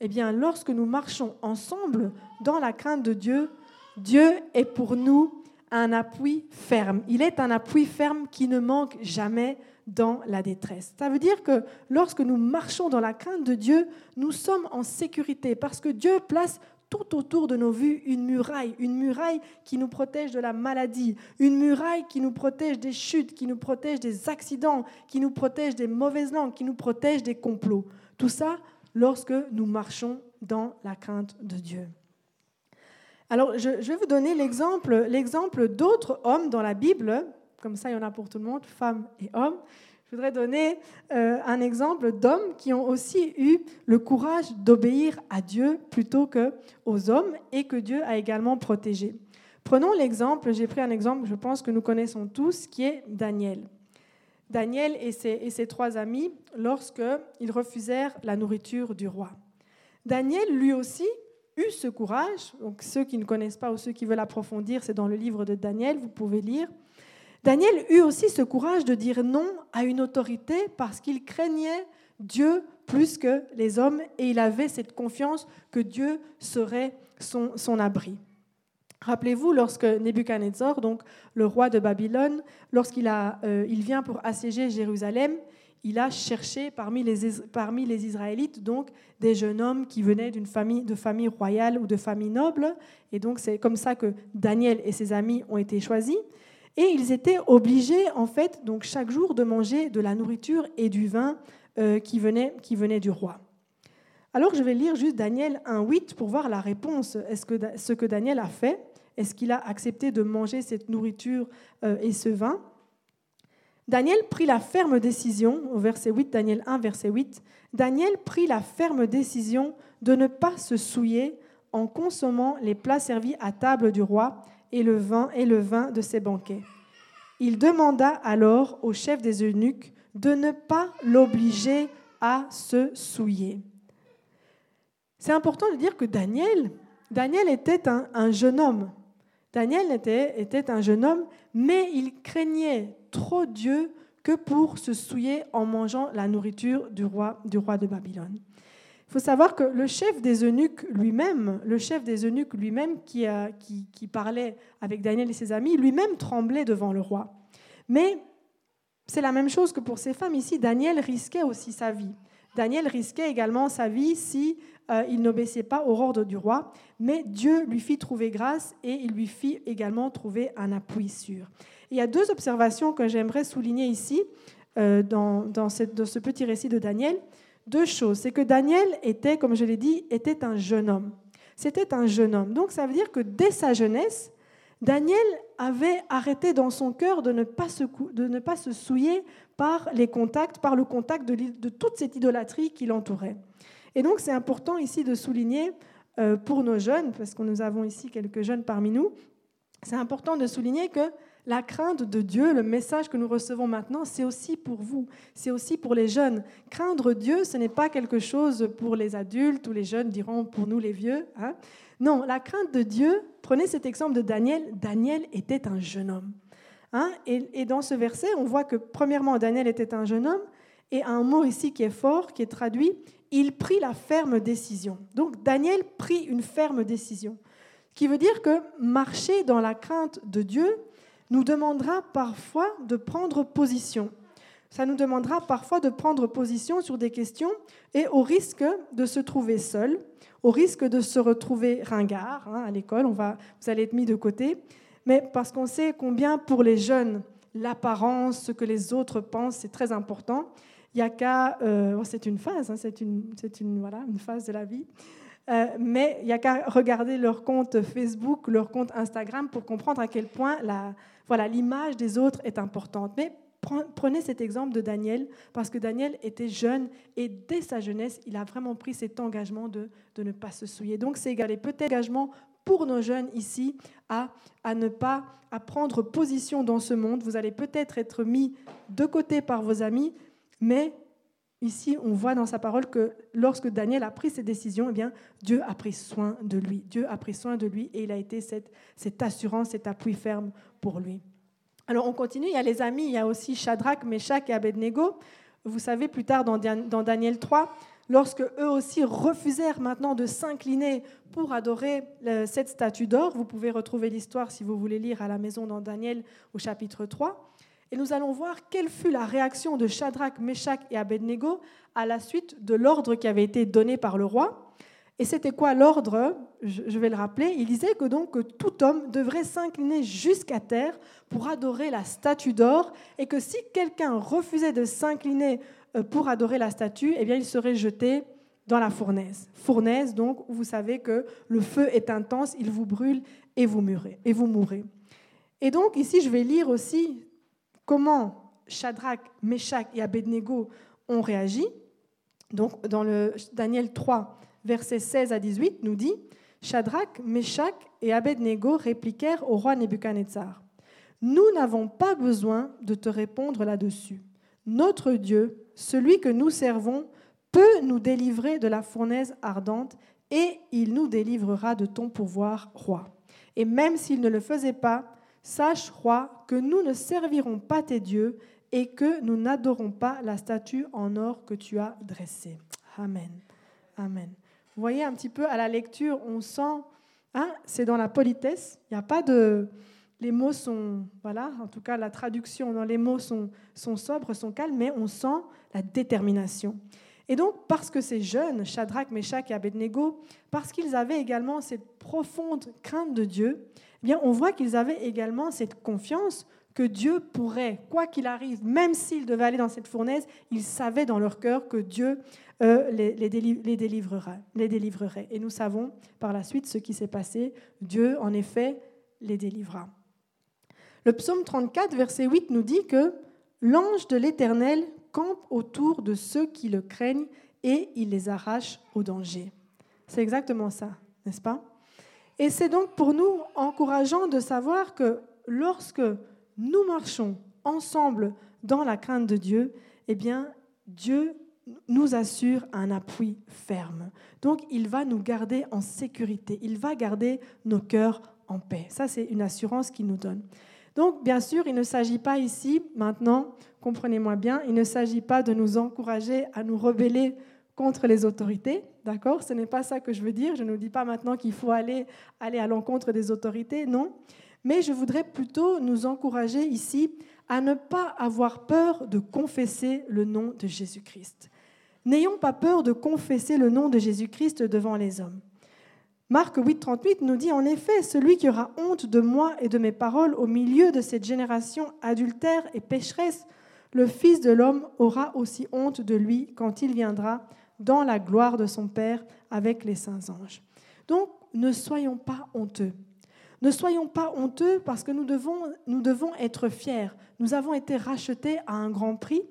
eh bien, lorsque nous marchons ensemble dans la crainte de Dieu, Dieu est pour nous un appui ferme. Il est un appui ferme qui ne manque jamais dans la détresse. Ça veut dire que lorsque nous marchons dans la crainte de Dieu, nous sommes en sécurité parce que Dieu place tout autour de nos vues une muraille, une muraille qui nous protège de la maladie, une muraille qui nous protège des chutes, qui nous protège des accidents, qui nous protège des mauvaises langues, qui nous protège des complots. Tout ça lorsque nous marchons dans la crainte de Dieu. Alors, je, vais vous donner l'exemple, l'exemple d'autres hommes dans la Bible, comme ça il y en a pour tout le monde, femmes et hommes. Je voudrais donner euh, un exemple d'hommes qui ont aussi eu le courage d'obéir à Dieu plutôt qu'aux hommes et que Dieu a également protégés. Prenons l'exemple, j'ai pris un exemple, je pense que nous connaissons tous, qui est Daniel. Daniel et ses, et ses trois amis, lorsqu'ils refusèrent la nourriture du roi. Daniel, lui aussi, eut ce courage. Donc, ceux qui ne connaissent pas ou ceux qui veulent approfondir, c'est dans le livre de Daniel, vous pouvez lire. Daniel eut aussi ce courage de dire non à une autorité parce qu'il craignait Dieu plus que les hommes et il avait cette confiance que Dieu serait son, abri. Rappelez-vous, lorsque Nebuchadnezzar, donc le roi de Babylone, lorsqu'il euh, il vient pour assiéger Jérusalem, il a cherché parmi les, parmi les Israélites donc des jeunes hommes qui venaient d'une famille de famille royale ou de famille noble, et donc c'est comme ça que Daniel et ses amis ont été choisis. Et ils étaient obligés, en fait, donc chaque jour, de manger de la nourriture et du vin euh, qui, venait, qui venait du roi. Alors, je vais lire juste Daniel 1.8 pour voir la réponse. Est-ce que ce que Daniel a fait? Est-ce qu'il a accepté de manger cette nourriture euh, et ce vin? Daniel prit la ferme décision, au verset 8, Daniel 1, verset 8, Daniel prit la ferme décision de ne pas se souiller en consommant les plats servis à table du roi et le vin et le vin de ses banquets. Il demanda alors au chef des eunuques de ne pas l'obliger à se souiller. C'est important de dire que Daniel, Daniel était un, jeune homme. Daniel était, était un jeune homme, mais il craignait trop Dieu que pour se souiller en mangeant la nourriture du roi, du roi de Babylone. Il faut savoir que le chef des eunuques lui-même, le chef des eunuques lui-même qui, parlait avec Daniel et ses amis, lui-même tremblait devant le roi. Mais c'est la même chose que pour ces femmes ici. Daniel risquait aussi sa vie. Daniel risquait également sa vie si euh, il n'obéissait pas au ordre du roi, mais Dieu lui fit trouver grâce et il lui fit également trouver un appui sûr. Il y a deux observations que j'aimerais souligner ici euh, dans ce petit récit de Daniel. Deux choses. C'est que Daniel était, comme je l'ai dit, était un jeune homme. C'était un jeune homme. Donc ça veut dire que dès sa jeunesse, Daniel avait arrêté dans son cœur de ne pas se, souiller par les contacts, par le contact de, de toute cette idolâtrie qui l'entourait. Et donc c'est important ici de souligner euh, pour nos jeunes, parce que nous avons ici quelques jeunes parmi nous, c'est important de souligner que la crainte de Dieu, le message que nous recevons maintenant, c'est aussi pour vous, c'est aussi pour les jeunes. Craindre Dieu, ce n'est pas quelque chose pour les adultes ou les jeunes diront pour nous les vieux. Hein. Non, la crainte de Dieu, prenez cet exemple de Daniel, Daniel était un jeune homme. Hein. et, et, dans ce verset, on voit que premièrement, Daniel était un jeune homme, et un mot ici qui est fort, qui est traduit, il prit la ferme décision. Donc Daniel prit une ferme décision, qui veut dire que marcher dans la crainte de Dieu, nous demandera parfois de prendre position. Ça nous demandera parfois de prendre position sur des questions et au risque de se trouver seul, au risque de se retrouver ringard hein, à l'école, on va, vous allez être mis de côté, mais parce qu'on sait combien pour les jeunes, l'apparence, ce que les autres pensent, c'est très important. Il y a qu'à, euh, oh, c'est une phase, hein, c'est une, une, voilà, une phase de la vie. Euh, mais il n'y a qu'à regarder leur compte Facebook, leur compte Instagram pour comprendre à quel point la, voilà, l'image des autres est importante. Mais prenez cet exemple de Daniel, parce que Daniel était jeune et dès sa jeunesse, il a vraiment pris cet engagement de, de ne pas se souiller. Donc c'est égalé peut-être engagement pour nos jeunes ici à, à ne pas à prendre position dans ce monde. Vous allez peut-être être mis de côté par vos amis, mais Ici, on voit dans sa parole que lorsque Daniel a pris ses décisions, eh bien, Dieu a pris soin de lui. Dieu a pris soin de lui et il a été cette, assurance, cet appui ferme pour lui. Alors, on continue. Il y a les amis, il y a aussi Shadrach, Meshach et Abednego. Vous savez, plus tard dans, dans Daniel 3, lorsque eux aussi refusèrent maintenant de s'incliner pour adorer cette statue d'or, vous pouvez retrouver l'histoire si vous voulez lire à la maison dans Daniel au chapitre 3. Et nous allons voir quelle fut la réaction de Shadrach, Meshach et Abednego à la suite de l'ordre qui avait été donné par le roi. Et c'était quoi l'ordre? Je vais le rappeler. Il disait que donc tout homme devrait s'incliner jusqu'à terre pour adorer la statue d'or, et que si quelqu'un refusait de s'incliner euh, pour adorer la statue, eh bien il serait jeté dans la fournaise. Fournaise donc où vous savez que le feu est intense, il vous brûle et vous mourrez. Et vous mourrez. Et donc ici je vais lire aussi comment Shadrach, Meshach et Abednego ont réagi. Donc, dans le Daniel 3, versets 16 à 18, nous dit Shadrach, Meshach et Abednego répliquèrent au roi Nebuchadnezzar Nous n'avons pas besoin de te répondre là-dessus. Notre Dieu, celui que nous servons, peut nous délivrer de la fournaise ardente et il nous délivrera de ton pouvoir, roi. Et même s'il ne le faisait pas, Sache, roi, que nous ne servirons pas tes dieux et que nous n'adorons pas la statue en or que tu as dressée. Amen. Amen. Vous voyez un petit peu à la lecture, on sent, hein, c'est dans la politesse, il n'y a pas de... Les mots sont, voilà, en tout cas la traduction dans les mots sont, sont sobres, sont calmes, mais on sent la détermination. Et donc, parce que ces jeunes, Shadrach, Meshach et Abednego, parce qu'ils avaient également cette profonde crainte de Dieu, bien, on voit qu'ils avaient également cette confiance que Dieu pourrait, quoi qu'il arrive, même s'ils devaient aller dans cette fournaise, ils savaient dans leur cœur que Dieu euh, les, délivrerait, les délivrerait. Et nous savons par la suite ce qui s'est passé. Dieu, en effet, les délivra. Le psaume 34, verset 8 nous dit que l'ange de l'Éternel campe autour de ceux qui le craignent et il les arrache au danger. C'est exactement ça, n'est-ce pas? Et c'est donc pour nous encourageant de savoir que lorsque nous marchons ensemble dans la crainte de Dieu, eh bien, Dieu nous assure un appui ferme. Donc, il va nous garder en sécurité. Il va garder nos cœurs en paix. Ça, c'est une assurance qu'il nous donne. Donc, bien sûr, il ne s'agit pas ici, maintenant, comprenez-moi bien, il ne s'agit pas de nous encourager à nous rebeller contre les autorités, d'accord? Ce n'est pas ça que je veux dire. Je ne dis pas maintenant qu'il faut aller, aller à l'encontre des autorités, non. Mais je voudrais plutôt nous encourager ici à ne pas avoir peur de confesser le nom de Jésus-Christ. N'ayons pas peur de confesser le nom de Jésus-Christ devant les hommes. Marc 8, 38 nous dit en effet, celui qui aura honte de moi et de mes paroles au milieu de cette génération adultère et pécheresse, le Fils de l'homme aura aussi honte de lui quand il viendra dans la gloire de son Père avec les saints anges. Donc, ne soyons pas honteux. Ne soyons pas honteux parce que nous devons, nous devons être fiers. Nous avons été rachetés à un grand prix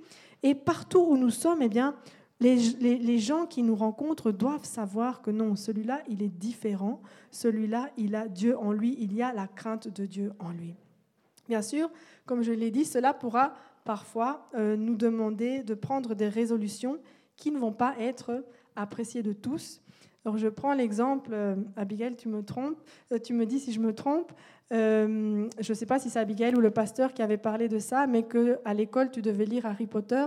et partout où nous sommes, eh bien, les, les, gens qui nous rencontrent doivent savoir que non, celui-là, il est différent. Celui-là, il a Dieu en lui. Il y a la crainte de Dieu en lui. Bien sûr, comme je l'ai dit, cela pourra parfois euh, nous demander de prendre des résolutions qui ne vont pas être appréciées de tous. Alors je prends l'exemple, euh, Abigail, tu me trompes, euh, tu me dis si je me trompe. je ne sais pas si c'est Abigail ou le pasteur qui avait parlé de ça, mais qu'à l'école tu devais lire Harry Potter.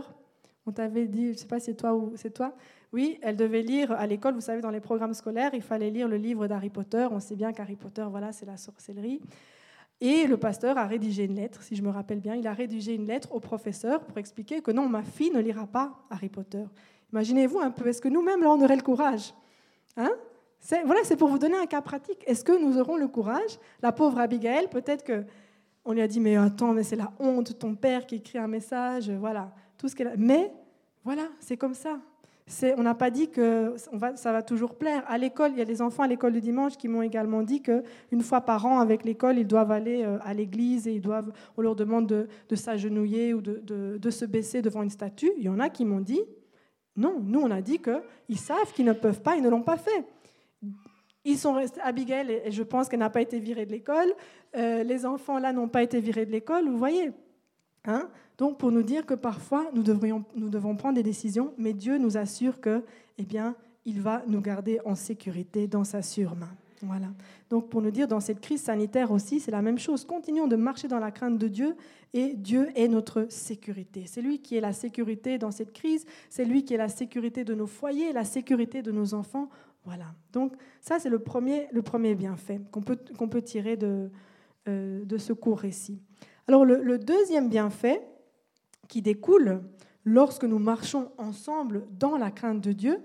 On t'avait dit, je ne sais pas si c'est toi ou c'est toi. Oui, elle devait lire à l'école, vous savez, dans les programmes scolaires, il fallait lire le livre d'Harry Potter. On sait bien qu'Harry Potter, voilà, c'est la sorcellerie. Et le pasteur a rédigé une lettre, si je me rappelle bien, il a rédigé une lettre au professeur pour expliquer que non, ma fille ne lira pas Harry Potter. Imaginez-vous un peu, est-ce que nous-mêmes, là, on aurait le courage hein? Voilà, c'est pour vous donner un cas pratique. Est-ce que nous aurons le courage? La pauvre Abigail, peut-être que on lui a dit, mais attends, mais c'est la honte, ton père qui écrit un message, voilà, tout ce qu'elle a. Mais voilà, c'est comme ça on n'a pas dit que ça va toujours plaire. À l'école, il y a des enfants à l'école du dimanche qui m'ont également dit qu'une fois par an, avec l'école, ils doivent aller euh, à l'église et ils doivent, on leur demande de, s'agenouiller ou de, se baisser devant une statue. Il y en a qui m'ont dit non, nous on a dit qu'ils savent qu'ils ne peuvent pas, ils ne l'ont pas fait. Ils sont restés, Abigail, et je pense qu'elle n'a pas été virée de l'école, euh, les enfants là n'ont pas été virés de l'école, vous voyez. Hein? Donc pour nous dire que parfois nous, devons prendre des décisions, mais Dieu nous assure que, eh bien, il va nous garder en sécurité dans sa surmain. Voilà. Donc pour nous dire, dans cette crise sanitaire aussi, c'est la même chose. Continuons de marcher dans la crainte de Dieu et Dieu est notre sécurité. C'est lui qui est la sécurité dans cette crise, c'est lui qui est la sécurité de nos foyers, la sécurité de nos enfants. Voilà. Donc ça, c'est le premier, le premier bienfait qu'on peut, peut tirer de, euh, de ce court récit. Alors le deuxième bienfait, qui découle lorsque nous marchons ensemble dans la crainte de Dieu,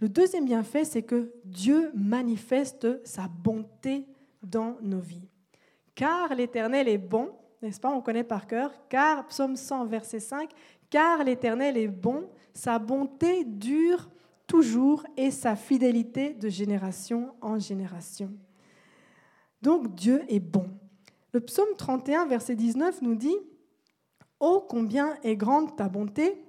le deuxième bienfait, c'est que Dieu manifeste sa bonté dans nos vies. Car l'Éternel est bon, n'est-ce pas? On connaît par cœur. Car, psaume 100, verset 5, car l'Éternel est bon, sa bonté dure toujours et sa fidélité de génération en génération. Donc Dieu est bon. Le psaume 31, verset 19 nous dit, Oh, combien est grande ta bonté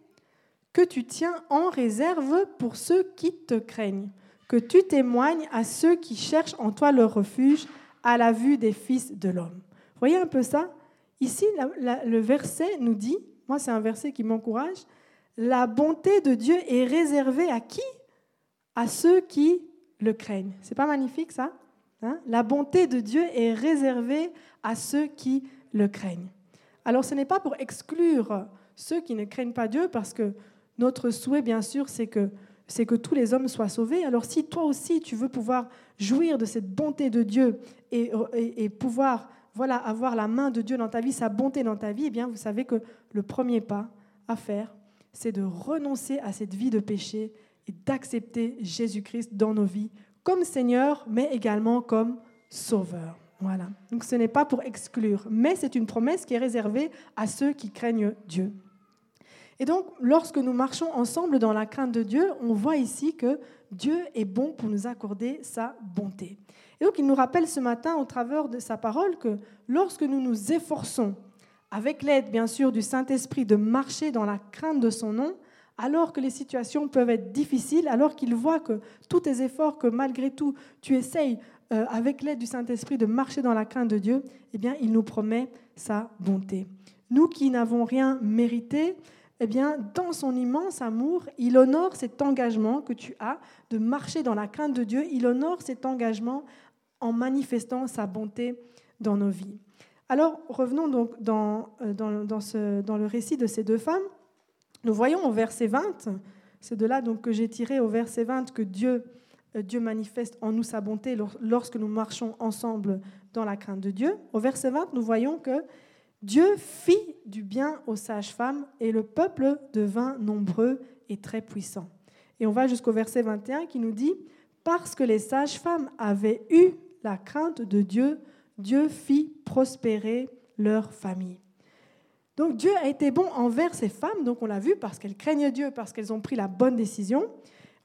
que tu tiens en réserve pour ceux qui te craignent, que tu témoignes à ceux qui cherchent en toi leur refuge à la vue des fils de l'homme. Voyez un peu ça? Ici, le verset nous dit, moi c'est un verset qui m'encourage, la bonté de Dieu est réservée à qui? À ceux qui le craignent. C'est pas magnifique ça? Hein? La bonté de Dieu est réservée à ceux qui le craignent. Alors ce n'est pas pour exclure ceux qui ne craignent pas Dieu, parce que notre souhait, bien sûr, c'est que, c'est que tous les hommes soient sauvés. Alors si toi aussi, tu veux pouvoir jouir de cette bonté de Dieu et, et, pouvoir voilà, avoir la main de Dieu dans ta vie, sa bonté dans ta vie, eh bien, vous savez que le premier pas à faire, c'est de renoncer à cette vie de péché et d'accepter Jésus-Christ dans nos vies comme Seigneur, mais également comme Sauveur. Voilà. Donc ce n'est pas pour exclure, mais c'est une promesse qui est réservée à ceux qui craignent Dieu. Et donc, lorsque nous marchons ensemble dans la crainte de Dieu, on voit ici que Dieu est bon pour nous accorder sa bonté. Et donc, il nous rappelle ce matin, au travers de sa parole, que lorsque nous nous efforçons, avec l'aide bien sûr du Saint-Esprit, de marcher dans la crainte de son nom, alors que les situations peuvent être difficiles, alors qu'il voit que tous tes efforts, que malgré tout, tu essayes euh, avec l'aide du Saint-Esprit, de marcher dans la crainte de Dieu, eh bien, il nous promet sa bonté. Nous qui n'avons rien mérité, eh bien, dans son immense amour, il honore cet engagement que tu as de marcher dans la crainte de Dieu. Il honore cet engagement en manifestant sa bonté dans nos vies. Alors, revenons donc dans, euh, dans, le récit de ces deux femmes. Nous voyons au verset 20, c'est de là donc que j'ai tiré au verset 20 que Dieu euh, Dieu manifeste en nous sa bonté lorsque nous marchons ensemble dans la crainte de Dieu. Au verset 20, nous voyons que Dieu fit du bien aux sages-femmes et le peuple devint nombreux et très puissant. Et on va jusqu'au verset 21 qui nous dit, parce que les sages-femmes avaient eu la crainte de Dieu, Dieu fit prospérer leur famille. Donc Dieu a été bon envers ces femmes, donc on l'a vu, parce qu'elles craignent Dieu, parce qu'elles ont pris la bonne décision.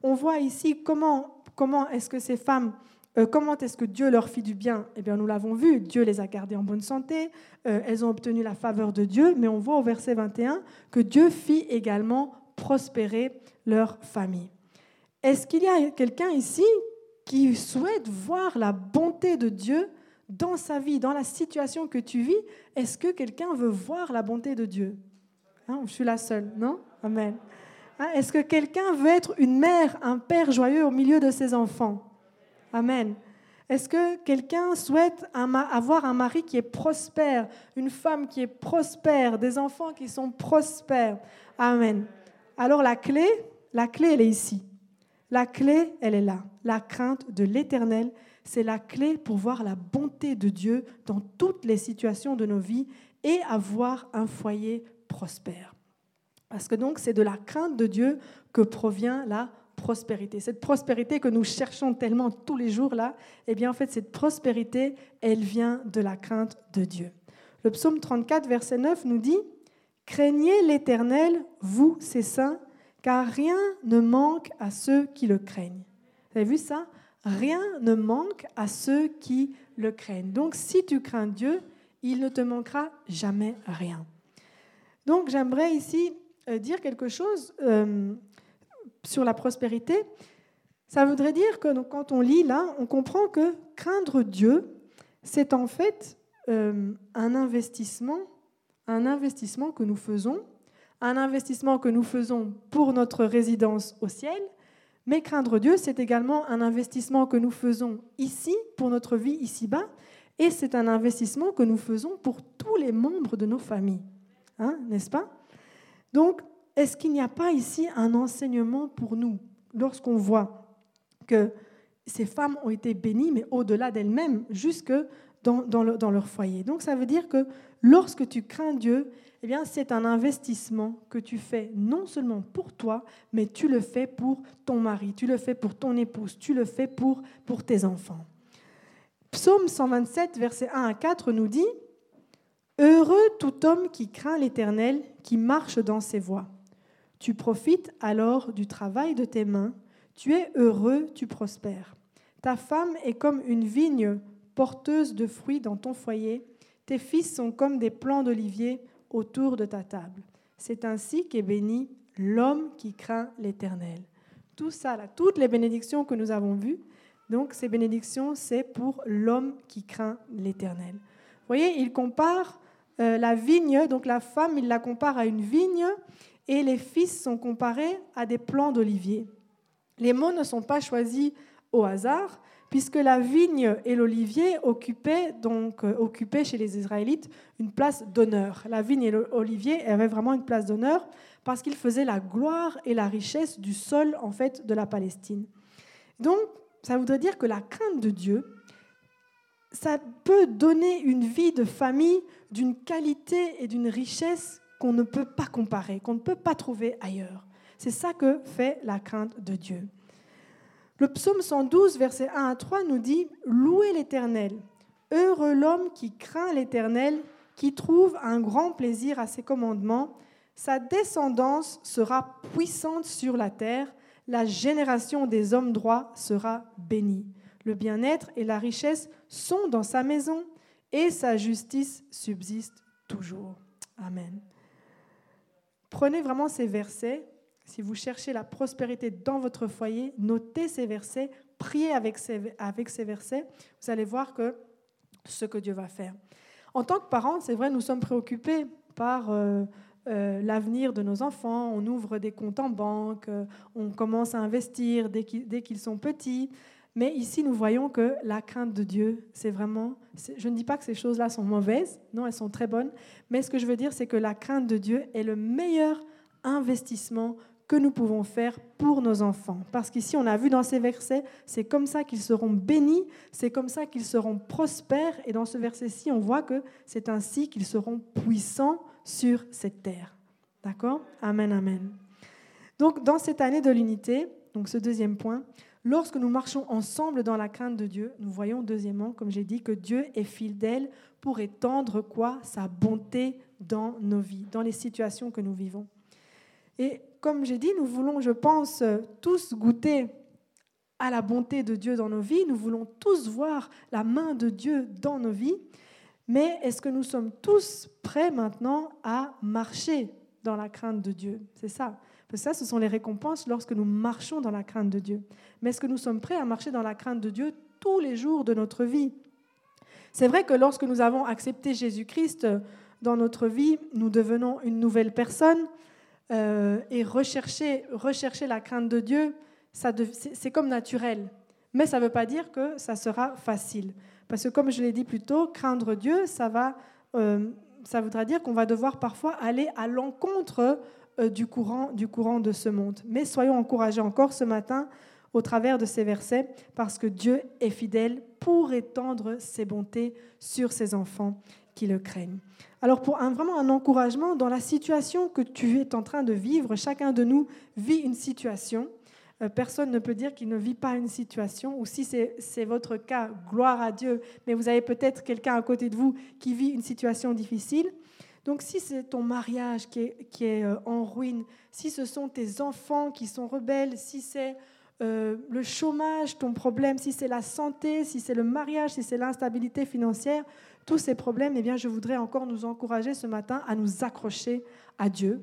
On voit ici comment, comment est-ce que ces femmes, euh, comment est-ce que Dieu leur fit du bien? Eh bien, nous l'avons vu, Dieu les a gardées en bonne santé, euh, elles ont obtenu la faveur de Dieu, mais on voit au verset 21 que Dieu fit également prospérer leur famille. Est-ce qu'il y a quelqu'un ici qui souhaite voir la bonté de Dieu dans sa vie, dans la situation que tu vis, est-ce que quelqu'un veut voir la bonté de Dieu? Hein, Je suis la seule, non? Amen. Hein, est-ce que quelqu'un veut être une mère, un père joyeux au milieu de ses enfants? Amen. Est-ce que quelqu'un souhaite avoir un mari qui est prospère, une femme qui est prospère, des enfants qui sont prospères? Amen. Alors la clé, la clé, elle est ici. La clé, elle est là. La crainte de l'éternel c'est la clé pour voir la bonté de Dieu dans toutes les situations de nos vies et avoir un foyer prospère. Parce que donc c'est de la crainte de Dieu que provient la prospérité. Cette prospérité que nous cherchons tellement tous les jours là, eh bien en fait cette prospérité, elle vient de la crainte de Dieu. Le psaume 34 verset 9 nous dit Craignez l'Éternel, vous ses saints, car rien ne manque à ceux qui le craignent. Vous avez vu ça? Rien ne manque à ceux qui le craignent. Donc si tu crains Dieu, il ne te manquera jamais rien. Donc j'aimerais ici euh, dire quelque chose euh, sur la prospérité. Ça voudrait dire que quand on lit là, on comprend que craindre Dieu, c'est en fait euh, un investissement, un investissement que nous faisons, un investissement que nous faisons pour notre résidence au ciel, mais craindre Dieu, c'est également un investissement que nous faisons ici, pour notre vie ici-bas, et c'est un investissement que nous faisons pour tous les membres de nos familles. Hein, n'est-ce pas? Donc, est-ce qu'il n'y a pas ici un enseignement pour nous lorsqu'on voit que ces femmes ont été bénies, mais au-delà d'elles-mêmes, jusque dans, leur foyer? Donc, ça veut dire que lorsque tu crains Dieu, eh bien, c'est un investissement que tu fais non seulement pour toi, mais tu le fais pour ton mari, tu le fais pour ton épouse, tu le fais pour, pour tes enfants. Psaume 127, versets 1 à 4 nous dit Heureux tout homme qui craint l'Éternel, qui marche dans ses voies. Tu profites alors du travail de tes mains, tu es heureux, tu prospères. Ta femme est comme une vigne porteuse de fruits dans ton foyer, tes fils sont comme des plants d'olivier autour de ta table. C'est ainsi qu'est béni l'homme qui craint l'Éternel. Tout ça, toutes les bénédictions que nous avons vues, donc ces bénédictions, c'est pour l'homme qui craint l'Éternel. Vous voyez, il compare euh, la vigne, donc la femme, il la compare à une vigne, et les fils sont comparés à des plants d'olivier. Les mots ne sont pas choisis au hasard, puisque la vigne et l'olivier occupaient, donc, euh, occupaient chez les Israélites une place d'honneur. La vigne et l'olivier avaient vraiment une place d'honneur parce qu'ils faisaient la gloire et la richesse du sol en fait de la Palestine. Donc, ça voudrait dire que la crainte de Dieu, ça peut donner une vie de famille d'une qualité et d'une richesse qu'on ne peut pas comparer, qu'on ne peut pas trouver ailleurs. C'est ça que fait la crainte de Dieu. Le psaume 112, versets 1 à 3 nous dit Louez l'Éternel. Heureux l'homme qui craint l'Éternel, qui trouve un grand plaisir à ses commandements. Sa descendance sera puissante sur la terre. La génération des hommes droits sera bénie. Le bien-être et la richesse sont dans sa maison et sa justice subsiste toujours. Amen. Prenez vraiment ces versets si vous cherchez la prospérité dans votre foyer, notez ces versets, priez avec ces, avec ces versets, vous allez voir que ce que Dieu va faire. En tant que parents, c'est vrai, nous sommes préoccupés par euh, euh, l'avenir de nos enfants. On ouvre des comptes en banque, euh, on commence à investir dès qu'ils sont petits. Mais ici, nous voyons que la crainte de Dieu, c'est vraiment... Je ne dis pas que ces choses-là sont mauvaises, non, elles sont très bonnes. Mais ce que je veux dire, c'est que la crainte de Dieu est le meilleur investissement que nous pouvons faire pour nos enfants. Parce qu'ici, on a vu dans ces versets, c'est comme ça qu'ils seront bénis, c'est comme ça qu'ils seront prospères. Et dans ce verset-ci, on voit que c'est ainsi qu'ils seront puissants sur cette terre. D'accord? Amen, amen. Donc, dans cette année de l'unité, donc ce deuxième point, Lorsque nous marchons ensemble dans la crainte de Dieu, nous voyons deuxièmement, comme j'ai dit, que Dieu est fidèle pour étendre quoi? Sa bonté dans nos vies, dans les situations que nous vivons. Et comme j'ai dit, nous voulons, je pense, tous goûter à la bonté de Dieu dans nos vies, nous voulons tous voir la main de Dieu dans nos vies, mais est-ce que nous sommes tous prêts maintenant à marcher dans la crainte de Dieu? C'est ça. Ça, ce sont les récompenses lorsque nous marchons dans la crainte de Dieu. Mais est-ce que nous sommes prêts à marcher dans la crainte de Dieu tous les jours de notre vie? C'est vrai que lorsque nous avons accepté Jésus-Christ dans notre vie, nous devenons une nouvelle personne euh, et rechercher, la crainte de Dieu, c'est comme naturel. Mais ça ne veut pas dire que ça sera facile. Parce que comme je l'ai dit plus tôt, craindre Dieu, ça, va, euh, ça voudra dire qu'on va devoir parfois aller à l'encontre euh, du, courant, du courant de ce monde. Mais soyons encouragés encore ce matin au travers de ces versets, parce que Dieu est fidèle pour étendre ses bontés sur ses enfants qui le craignent. Alors pour vraiment un encouragement dans la situation que tu es en train de vivre, chacun de nous vit une situation. Euh, personne ne peut dire qu'il ne vit pas une situation, ou si c'est votre cas, gloire à Dieu, mais vous avez peut-être quelqu'un à côté de vous qui vit une situation difficile. Donc si c'est ton mariage qui est, euh, en ruine, si ce sont tes enfants qui sont rebelles, si c'est euh, le chômage, ton problème, si c'est la santé, si c'est le mariage, si c'est l'instabilité financière, tous ces problèmes, eh bien, je voudrais encore nous encourager ce matin à nous accrocher à Dieu.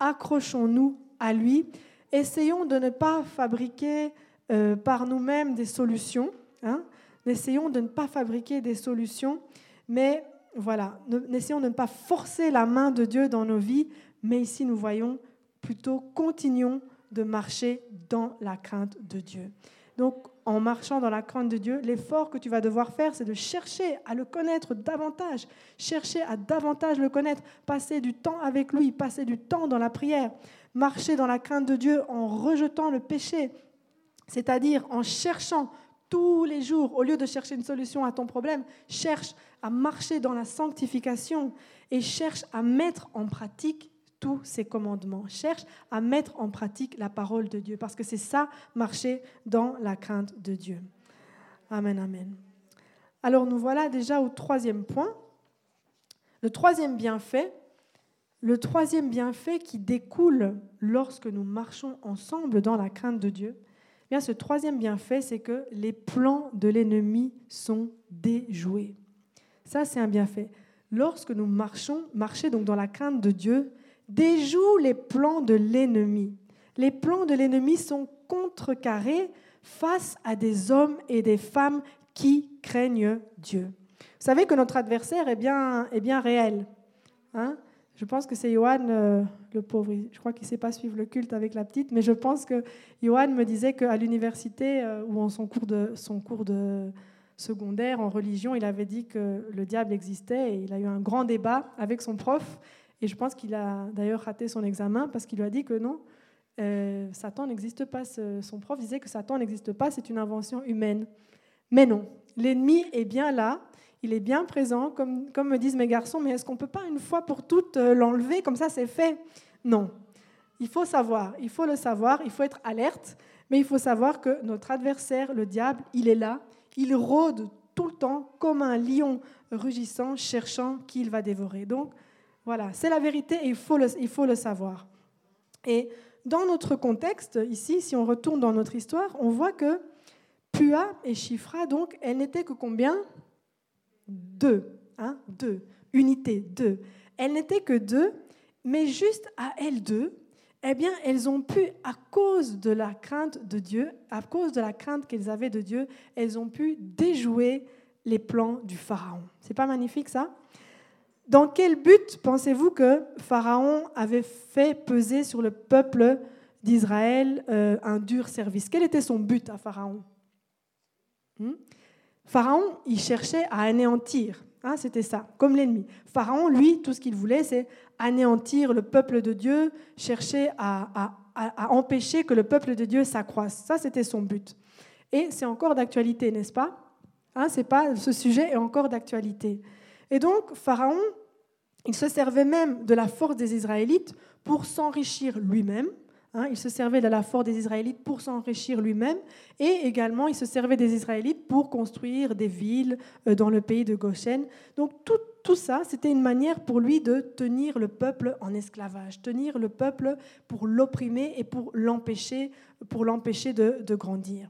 Accrochons-nous à lui essayons de ne pas fabriquer euh, par nous-mêmes des solutions. Hein. Essayons de ne pas fabriquer des solutions, mais voilà, essayons de ne pas forcer la main de Dieu dans nos vies, mais ici nous voyons plutôt continuons de marcher dans la crainte de Dieu. Donc, en marchant dans la crainte de Dieu, l'effort que tu vas devoir faire, c'est de chercher à le connaître davantage, chercher à davantage le connaître, passer du temps avec lui, passer du temps dans la prière, marcher dans la crainte de Dieu en rejetant le péché, c'est-à-dire en cherchant tous les jours, au lieu de chercher une solution à ton problème, cherche à marcher dans la sanctification et cherche à mettre en pratique tous ces commandements. Cherche à mettre en pratique la parole de Dieu, parce que c'est ça, marcher dans la crainte de Dieu. Amen, amen. Alors nous voilà déjà au troisième point. Le troisième bienfait, le troisième bienfait qui découle lorsque nous marchons ensemble dans la crainte de Dieu, eh bien ce troisième bienfait, c'est que les plans de l'ennemi sont déjoués. Ça, c'est un bienfait. Lorsque nous marchons, marcher donc dans la crainte de Dieu, déjoue les plans de l'ennemi. Les plans de l'ennemi sont contrecarrés face à des hommes et des femmes qui craignent Dieu. Vous savez que notre adversaire est bien, est bien réel. Hein? Je pense que c'est Johan, euh, le pauvre, je crois qu'il ne sait pas suivre le culte avec la petite, mais je pense que Johan me disait qu'à l'université, euh, ou en son cours, de, son cours de secondaire en religion, il avait dit que le diable existait et il a eu un grand débat avec son prof. Et je pense qu'il a d'ailleurs raté son examen parce qu'il lui a dit que non, euh, Satan n'existe pas. Son prof disait que Satan n'existe pas, c'est une invention humaine. Mais non, l'ennemi est bien là il est bien présent, comme, comme me disent mes garçons, mais est-ce qu'on ne peut pas une fois pour toutes euh, l'enlever, comme ça c'est fait? Non. Il faut savoir, il faut le savoir, il faut être alerte, mais il faut savoir que notre adversaire, le diable, il est là, il rôde tout le temps comme un lion rugissant, cherchant qui il va dévorer. Donc voilà, c'est la vérité et il faut le, il faut le savoir. Et dans notre contexte, ici, si on retourne dans notre histoire, on voit que Pua et Chifra, donc, elles n'étaient que combien? Deux, hein, deux, unité, deux. Elles n'étaient que deux, mais juste à elles deux, eh bien, elles ont pu, à cause de la crainte de Dieu, à cause de la crainte qu'elles avaient de Dieu, elles ont pu déjouer les plans du Pharaon. C'est pas magnifique ça? Dans quel but pensez-vous que Pharaon avait fait peser sur le peuple d'Israël euh, un dur service? Quel était son but à Pharaon? Hmm? Pharaon, il cherchait à anéantir. Hein, c'était ça, comme l'ennemi. Pharaon, lui, tout ce qu'il voulait, c'est anéantir le peuple de Dieu, chercher à, empêcher que le peuple de Dieu s'accroisse. Ça, c'était son but. Et c'est encore d'actualité, n'est-ce pas? Hein, c'est pas Ce sujet est encore d'actualité. Et donc, Pharaon, il se servait même de la force des Israélites pour s'enrichir lui-même, Hein. il se servait de la force des Israélites pour s'enrichir lui-même et également il se servait des Israélites pour construire des villes euh, dans le pays de Goshen. Donc tout, tout ça, c'était une manière pour lui de tenir le peuple en esclavage, tenir le peuple pour l'opprimer et pour l'empêcher, de, de grandir.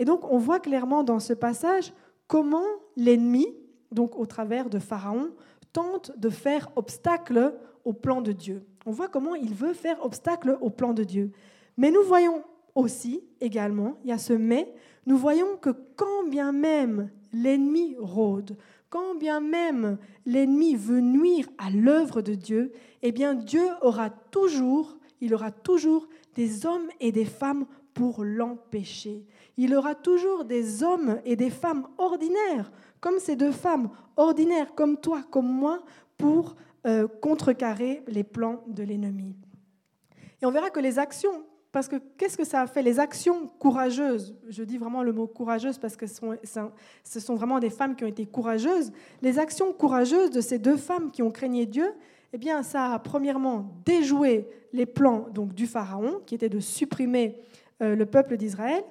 Et donc on voit clairement dans ce passage comment l'ennemi, donc au travers de Pharaon, tente de faire obstacle au plan de Dieu. On voit comment il veut faire obstacle au plan de Dieu. Mais nous voyons aussi, également, il y a ce mais, nous voyons que quand bien même l'ennemi rôde, quand bien même l'ennemi veut nuire à l'œuvre de Dieu, eh bien Dieu aura toujours, il aura toujours des hommes et des femmes pour l'empêcher. Il aura toujours des hommes et des femmes ordinaires, comme ces deux femmes ordinaires, comme toi, comme moi, pour euh, contrecarrer les plans de l'ennemi. Et on verra que les actions, parce que qu'est-ce que ça a fait? Les actions courageuses, je dis vraiment le mot courageuse parce que ce sont vraiment des femmes qui ont été courageuses, les actions courageuses de ces deux femmes qui ont craigné Dieu, eh bien ça a premièrement déjoué les plans donc, du Pharaon, qui était de supprimer euh, le peuple d'Israël,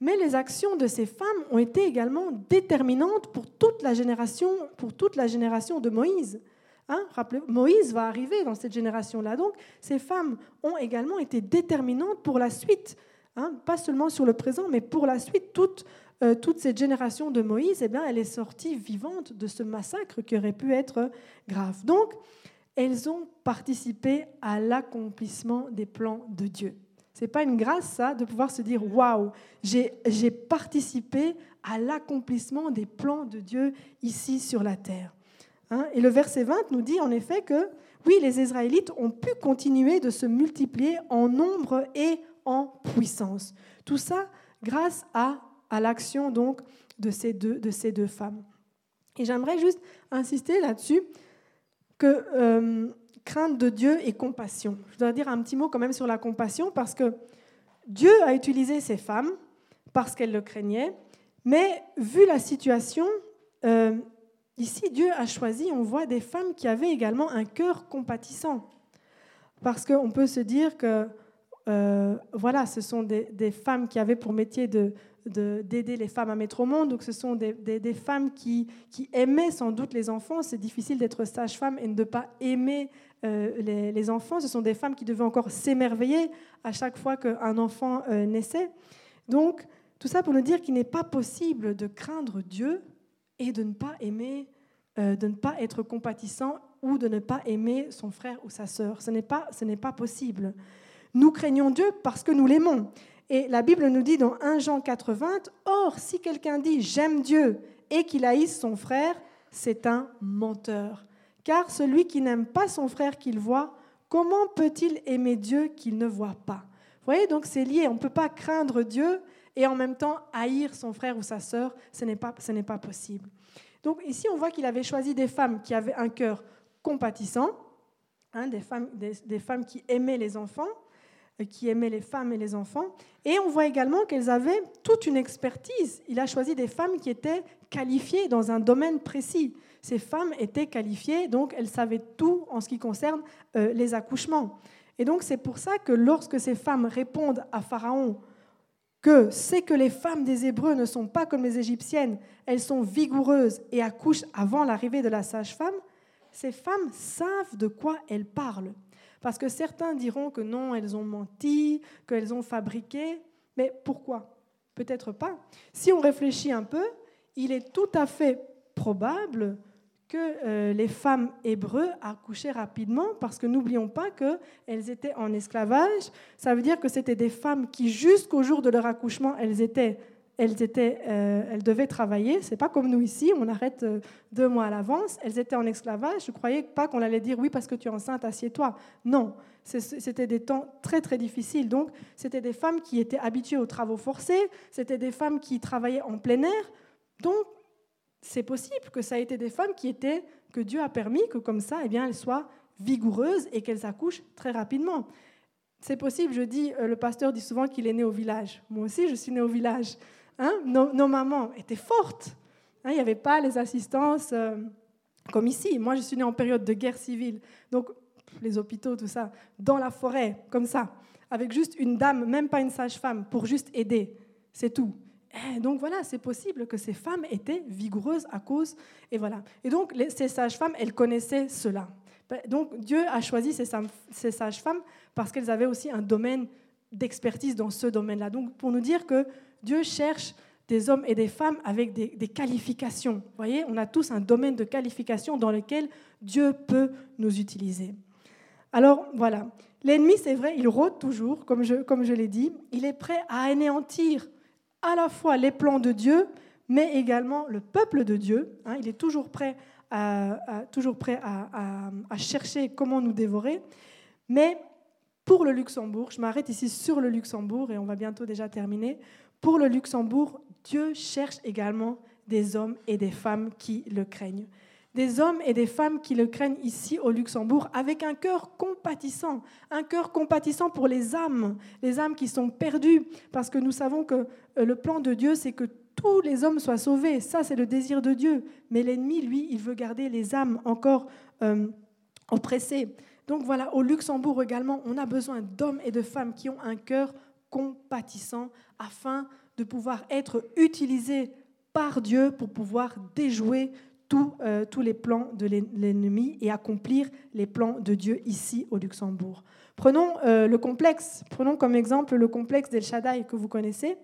mais les actions de ces femmes ont été également déterminantes pour toute la génération, pour toute la génération de Moïse. Hein, Moïse va arriver dans cette génération-là. Donc, ces femmes ont également été déterminantes pour la suite, hein, pas seulement sur le présent, mais pour la suite. Toute, euh, toute cette génération de Moïse, eh bien, elle est sortie vivante de ce massacre qui aurait pu être grave. Donc, elles ont participé à l'accomplissement des plans de Dieu. Ce n'est pas une grâce, ça, de pouvoir se dire Waouh, j'ai participé à l'accomplissement des plans de Dieu ici sur la terre. Hein, et le verset 20 nous dit en effet que oui, les Israélites ont pu continuer de se multiplier en nombre et en puissance. Tout ça grâce à, à l'action donc de ces, deux, de ces deux femmes. Et j'aimerais juste insister là-dessus que euh, crainte de Dieu et compassion. Je dois dire un petit mot quand même sur la compassion parce que Dieu a utilisé ces femmes parce qu'elles le craignaient, mais vu la situation, euh, Ici, Dieu a choisi, on voit des femmes qui avaient également un cœur compatissant. Parce qu'on peut se dire que, euh, voilà, ce sont des, femmes qui avaient pour métier de, d'aider les femmes à mettre au monde. Donc, ce sont des, femmes qui, qui, aimaient sans doute les enfants. C'est difficile d'être sage-femme et de ne pas aimer euh, les, enfants. Ce sont des femmes qui devaient encore s'émerveiller à chaque fois qu'un enfant euh, naissait. Donc, tout ça pour nous dire qu'il n'est pas possible de craindre Dieu et de ne pas aimer, euh, de ne pas être compatissant ou de ne pas aimer son frère ou sa sœur. Ce n'est pas, pas possible. Nous craignons Dieu parce que nous l'aimons. Et la Bible nous dit dans 1 Jean 80, Or, si quelqu'un dit j'aime Dieu et qu'il haïsse son frère, c'est un menteur. Car celui qui n'aime pas son frère qu'il voit, comment peut-il aimer Dieu qu'il ne voit pas? Vous voyez, donc c'est lié. On ne peut pas craindre Dieu et en même temps haïr son frère ou sa sœur, ce n'est pas, pas possible. Donc ici, on voit qu'il avait choisi des femmes qui avaient un cœur compatissant, hein, des, femmes, des, femmes qui aimaient les enfants, euh, qui aimaient les femmes et les enfants. Et on voit également qu'elles avaient toute une expertise. Il a choisi des femmes qui étaient qualifiées dans un domaine précis. Ces femmes étaient qualifiées, donc elles savaient tout en ce qui concerne euh, les accouchements. Et donc c'est pour ça que lorsque ces femmes répondent à Pharaon que c'est que les femmes des Hébreux ne sont pas comme les Égyptiennes, elles sont vigoureuses et accouchent avant l'arrivée de la sage-femme, ces femmes savent de quoi elles parlent. Parce que certains diront que non, elles ont menti, qu'elles ont fabriqué, mais pourquoi? Peut-être pas. Si on réfléchit un peu, il est tout à fait probable que euh, les femmes hébreux accouchaient rapidement, parce que n'oublions pas qu'elles étaient en esclavage. Ça veut dire que c'était des femmes qui, jusqu'au jour de leur accouchement, elles étaient, elles étaient, euh, elles devaient travailler. C'est pas comme nous ici, on arrête euh, deux mois à l'avance. Elles étaient en esclavage. Je croyais pas qu'on allait dire oui parce que tu es enceinte, assieds-toi. Non, c'était des temps très très difficiles. Donc, c'était des femmes qui étaient habituées aux travaux forcés. C'était des femmes qui travaillaient en plein air. Donc, c'est possible que ça ait été des femmes qui étaient, que Dieu a permis que comme ça, eh bien, elles soient vigoureuses et qu'elles accouchent très rapidement. C'est possible, je dis, euh, le pasteur dit souvent qu'il est né au village. Moi aussi, je suis né au village. Hein nos, mamans étaient fortes. Hein, il n'y avait pas les assistances euh, comme ici. Moi, je suis née en période de guerre civile. Donc, les hôpitaux, tout ça, dans la forêt, comme ça, avec juste une dame, même pas une sage-femme, pour juste aider. C'est tout. Et donc voilà, c'est possible que ces femmes étaient vigoureuses à cause. Et voilà. Et donc ces sages-femmes, elles connaissaient cela. Donc Dieu a choisi ces, ces sages-femmes parce qu'elles avaient aussi un domaine d'expertise dans ce domaine-là. Donc pour nous dire que Dieu cherche des hommes et des femmes avec des, des, qualifications. Vous voyez, on a tous un domaine de qualification dans lequel Dieu peut nous utiliser. Alors voilà, l'ennemi, c'est vrai, il rôde toujours, comme je, comme je l'ai dit, il est prêt à anéantir à la fois les plans de Dieu, mais également le peuple de Dieu. Hein, il est toujours prêt, toujours prêt à, chercher comment nous dévorer. Mais pour le Luxembourg, je m'arrête ici sur le Luxembourg et on va bientôt déjà terminer. Pour le Luxembourg, Dieu cherche également des hommes et des femmes qui le craignent des hommes et des femmes qui le craignent ici au Luxembourg avec un cœur compatissant, un cœur compatissant pour les âmes, les âmes qui sont perdues, parce que nous savons que euh, le plan de Dieu, c'est que tous les hommes soient sauvés. Ça, c'est le désir de Dieu. Mais l'ennemi, lui, il veut garder les âmes encore euh, oppressées. Donc voilà, au Luxembourg également, on a besoin d'hommes et de femmes qui ont un cœur compatissant afin de pouvoir être utilisés par Dieu pour pouvoir déjouer euh, tous les plans de l'ennemi et accomplir les plans de Dieu ici au Luxembourg. Prenons euh, le complexe, prenons comme exemple le complexe d'El Shaddai que vous connaissez.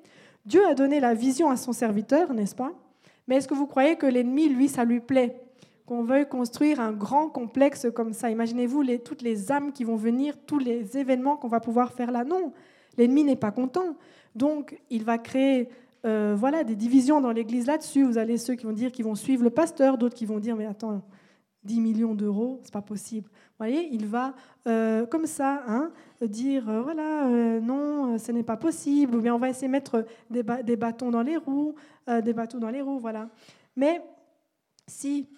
Dieu a donné la vision à son serviteur, n'est-ce pas? Mais est-ce que vous croyez que l'ennemi, lui, ça lui plaît? Qu'on veuille construire un grand complexe comme ça Imaginez-vous toutes les âmes qui vont venir, tous les événements qu'on va pouvoir faire là. Non, l'ennemi n'est pas content. Donc, il va créer euh, voilà, des divisions dans l'Église là-dessus. Vous allez ceux qui vont dire qu'ils vont suivre le pasteur, d'autres qui vont dire mais attends, 10 millions d'euros, c'est pas possible. Vous voyez, il va euh, comme ça hein, dire euh, voilà, non, ce n'est pas possible, ou bien on va essayer de mettre des, des bâtons dans les roues, des bâtons dans les roues, voilà. Mais si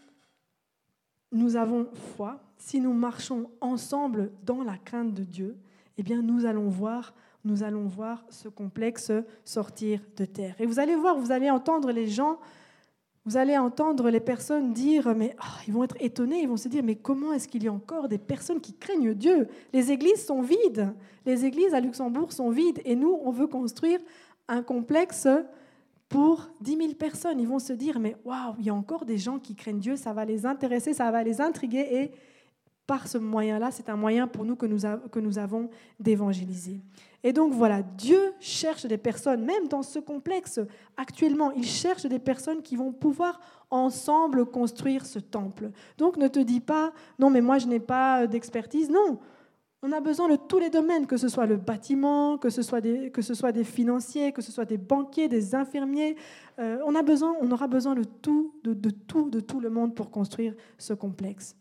nous avons foi, si nous marchons ensemble dans la crainte de Dieu, eh bien nous allons voir nous allons voir ce complexe sortir de terre. Et vous allez voir, vous allez entendre les gens, vous allez entendre les personnes dire, mais ah, ils vont être étonnés, ils vont se dire, mais comment est-ce qu'il y a encore des personnes qui craignent Dieu? Les églises sont vides, les églises à Luxembourg sont vides, et nous, on veut construire un complexe pour 10 000 personnes. Ils vont se dire, mais waouh, il y a encore des gens qui craignent Dieu, ça va les intéresser, ça va les intriguer, et par ce moyen-là, c'est un moyen pour nous que nous, que nous avons d'évangéliser. Et donc voilà, Dieu cherche des personnes, même dans ce complexe actuellement, il cherche des personnes qui vont pouvoir ensemble construire ce temple. Donc ne te dis pas, non mais moi je n'ai pas d'expertise. Non, on a besoin de tous les domaines, que ce soit le bâtiment, que ce soit des, que ce soit des financiers, que ce soit des banquiers, des infirmiers. Euh, on, a besoin, on aura besoin de tout, de, de tout, de tout le monde pour construire ce complexe.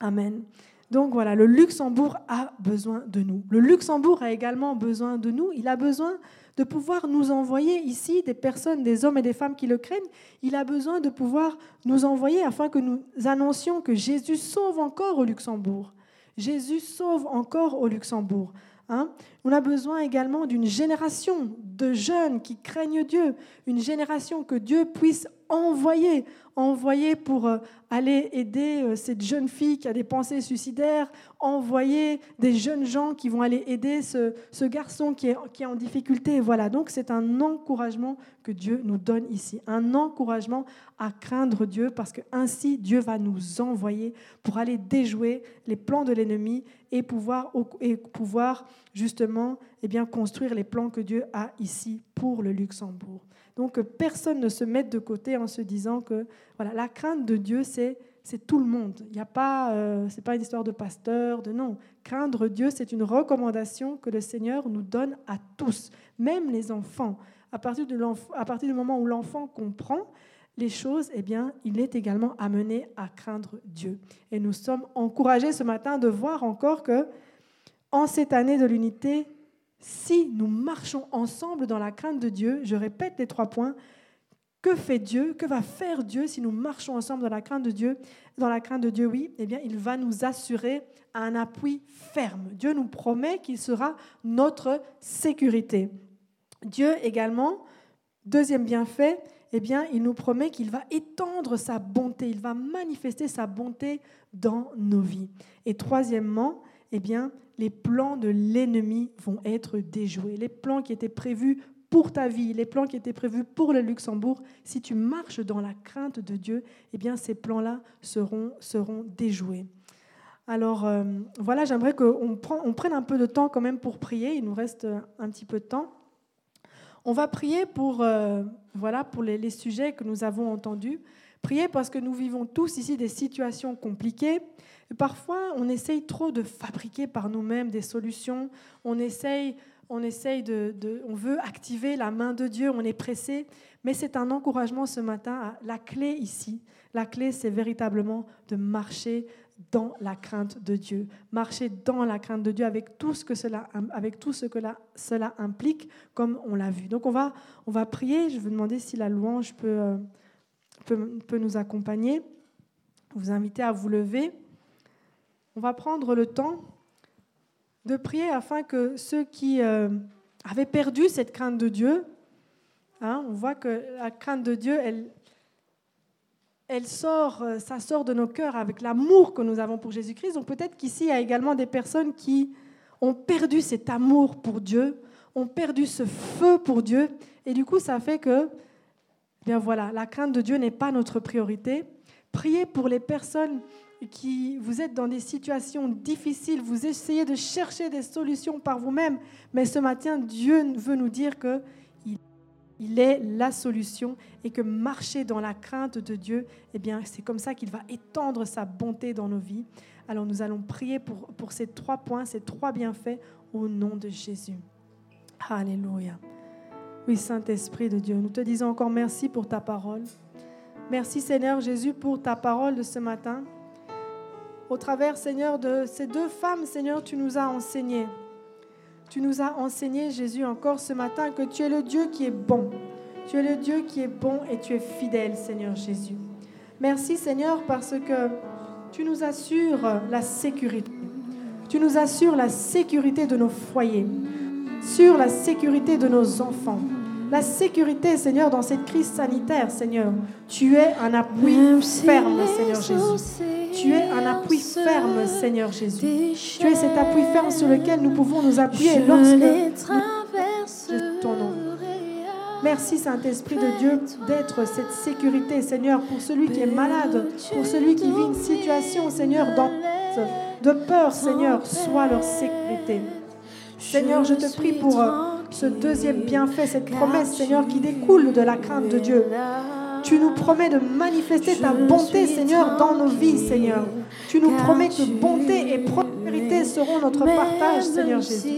Amen. Donc voilà, le Luxembourg a besoin de nous. Le Luxembourg a également besoin de nous. Il a besoin de pouvoir nous envoyer ici des personnes, des hommes et des femmes qui le craignent. Il a besoin de pouvoir nous envoyer afin que nous annoncions que Jésus sauve encore au Luxembourg. Jésus sauve encore au Luxembourg. Hein. On a besoin également d'une génération de jeunes qui craignent Dieu, une génération que Dieu puisse envoyer, envoyer pour euh, aller aider euh, cette jeune fille qui a des pensées suicidaires, envoyer des jeunes gens qui vont aller aider ce, garçon qui est, en difficulté. Voilà, donc c'est un encouragement que Dieu nous donne ici, un encouragement à craindre Dieu parce que ainsi Dieu va nous envoyer pour aller déjouer les plans de l'ennemi et pouvoir, et pouvoir justement eh bien, construire les plans que Dieu a ici pour le Luxembourg. Donc personne ne se mette de côté en se disant que voilà, la crainte de Dieu, c'est c'est tout le monde. Il n'y a pas, euh, c'est pas une histoire de pasteur, de non. Craindre Dieu, c'est une recommandation que le Seigneur nous donne à tous, même les enfants. À partir, de à partir du moment où l'enfant comprend les choses, eh bien, il est également amené à craindre Dieu. Et nous sommes encouragés ce matin de voir encore que, en cette année de l'unité, si nous marchons ensemble dans la crainte de Dieu, je répète les trois points, que fait Dieu Que va faire Dieu si nous marchons ensemble dans la crainte de Dieu Dans la crainte de Dieu, oui, eh bien, il va nous assurer un appui ferme. Dieu nous promet qu'il sera notre sécurité. Dieu également, deuxième bienfait, eh bien, il nous promet qu'il va étendre sa bonté, il va manifester sa bonté dans nos vies. Et troisièmement, eh bien, les plans de l'ennemi vont être déjoués. Les plans qui étaient prévus pour ta vie, les plans qui étaient prévus pour le Luxembourg, si tu marches dans la crainte de Dieu, eh bien ces plans-là seront, seront déjoués. Alors euh, voilà, j'aimerais qu'on on prenne un peu de temps quand même pour prier. Il nous reste un petit peu de temps. On va prier pour, euh, voilà, pour les, les, sujets que nous avons entendus. Prier parce que nous vivons tous ici des situations compliquées. Et parfois, on essaye trop de fabriquer par nous-mêmes des solutions. On essaye on essaye de, on veut activer la main de Dieu, on est pressé, mais c'est un encouragement ce matin. La clé ici, la clé, c'est véritablement de marcher dans la crainte de Dieu, marcher dans la crainte de Dieu avec tout ce que cela, avec tout ce que cela implique, comme on l'a vu. Donc on va, on va prier. Je vais demander si la louange peut, euh, peut, nous accompagner. Vous inviter à vous lever. On va prendre le temps de prier afin que ceux qui euh, avaient perdu cette crainte de Dieu, hein, on voit que la crainte de Dieu, elle, elle sort, euh, ça sort de nos cœurs avec l'amour que nous avons pour Jésus-Christ. Donc peut-être qu'ici, il y a également des personnes qui ont perdu cet amour pour Dieu, ont perdu ce feu pour Dieu, et du coup, ça fait que, bien voilà, la crainte de Dieu n'est pas notre priorité. Priez pour les personnes qui vous êtes dans des situations difficiles, vous essayez de chercher des solutions par vous-même, mais ce matin, Dieu veut nous dire que il est la solution et que marcher dans la crainte de Dieu, eh bien, c'est comme ça qu'il va étendre sa bonté dans nos vies. Alors nous allons prier pour, pour ces trois points, ces trois bienfaits au nom de Jésus. Alléluia. Oui, Saint-Esprit de Dieu, nous te disons encore merci pour ta parole. Merci Seigneur Jésus pour ta parole de ce matin au travers, Seigneur, de ces deux femmes, Seigneur, tu nous as enseigné. Tu nous as enseigné, Jésus, encore ce matin, que tu es le Dieu qui est bon. Tu es le Dieu qui est bon et tu es fidèle, Seigneur Jésus. Merci, Seigneur, parce que tu nous assures la sécurité. Tu nous assures la sécurité de nos foyers, sur la sécurité de nos enfants, la sécurité, Seigneur, dans cette crise sanitaire, Seigneur. Tu es un appui ferme, Seigneur Jésus. Tu es un appui ferme, Seigneur Jésus. Tu es cet appui ferme sur lequel nous pouvons nous appuyer lorsque nous ton nom. Merci Saint-Esprit de Dieu d'être cette sécurité, Seigneur, pour celui qui est malade, pour celui qui vit une situation, Seigneur, de peur, Seigneur, soit leur sécurité. Seigneur, je te prie pour euh, ce deuxième bienfait, cette promesse, Seigneur, qui découle de la crainte de Dieu. Tu nous promets de manifester ta bonté, Seigneur, dans nos vies, Seigneur. Tu nous promets que bonté et prospérité seront notre partage, Seigneur Jésus.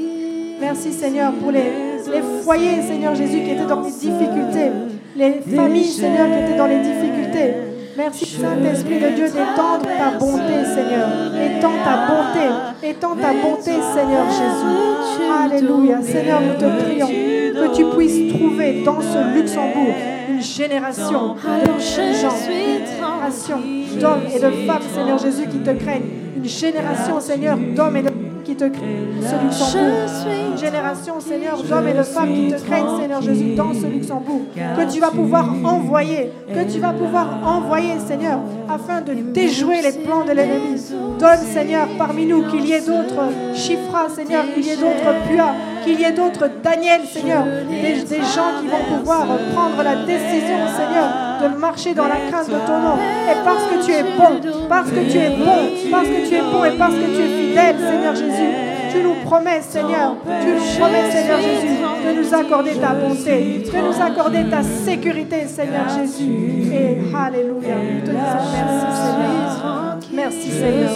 Merci, Seigneur, pour les, les foyers, Seigneur Jésus, qui étaient dans les difficultés. Les familles, Seigneur, qui étaient dans les difficultés. Merci Saint-Esprit de Dieu d'étendre ta bonté, Seigneur. Étends ta bonté. Étends ta bonté, Seigneur Jésus. Alléluia. Seigneur, nous te prions que tu puisses trouver dans ce Luxembourg une génération de gens, une génération d'hommes et de femmes, Seigneur Jésus, qui te craignent. Une génération, Seigneur, d'hommes et de qui te craignent, ce Luxembourg. Une génération, Seigneur, d'hommes et de femmes qui te craignent, Seigneur Jésus, dans ce Luxembourg. Que tu vas pouvoir envoyer, que tu vas pouvoir envoyer, Seigneur, afin de déjouer les plans de l'ennemi. Donne, Seigneur, parmi nous qu'il y ait d'autres Chifras, Seigneur, qu'il y ait d'autres Pua, qu'il y ait d'autres Daniel, Seigneur, des, des gens qui vont pouvoir prendre la décision, Seigneur, de marcher dans la crainte de ton nom. Et parce que tu es bon, parce que tu es bon, parce que tu es bon et parce que tu es fidèle, Seigneur Jésus. Tu nous promets, Seigneur, tu nous promets, Seigneur Jésus, de nous accorder ta bonté, de nous accorder ta sécurité, Seigneur Jésus. Et Alléluia. Merci, Seigneur. Merci, Seigneur.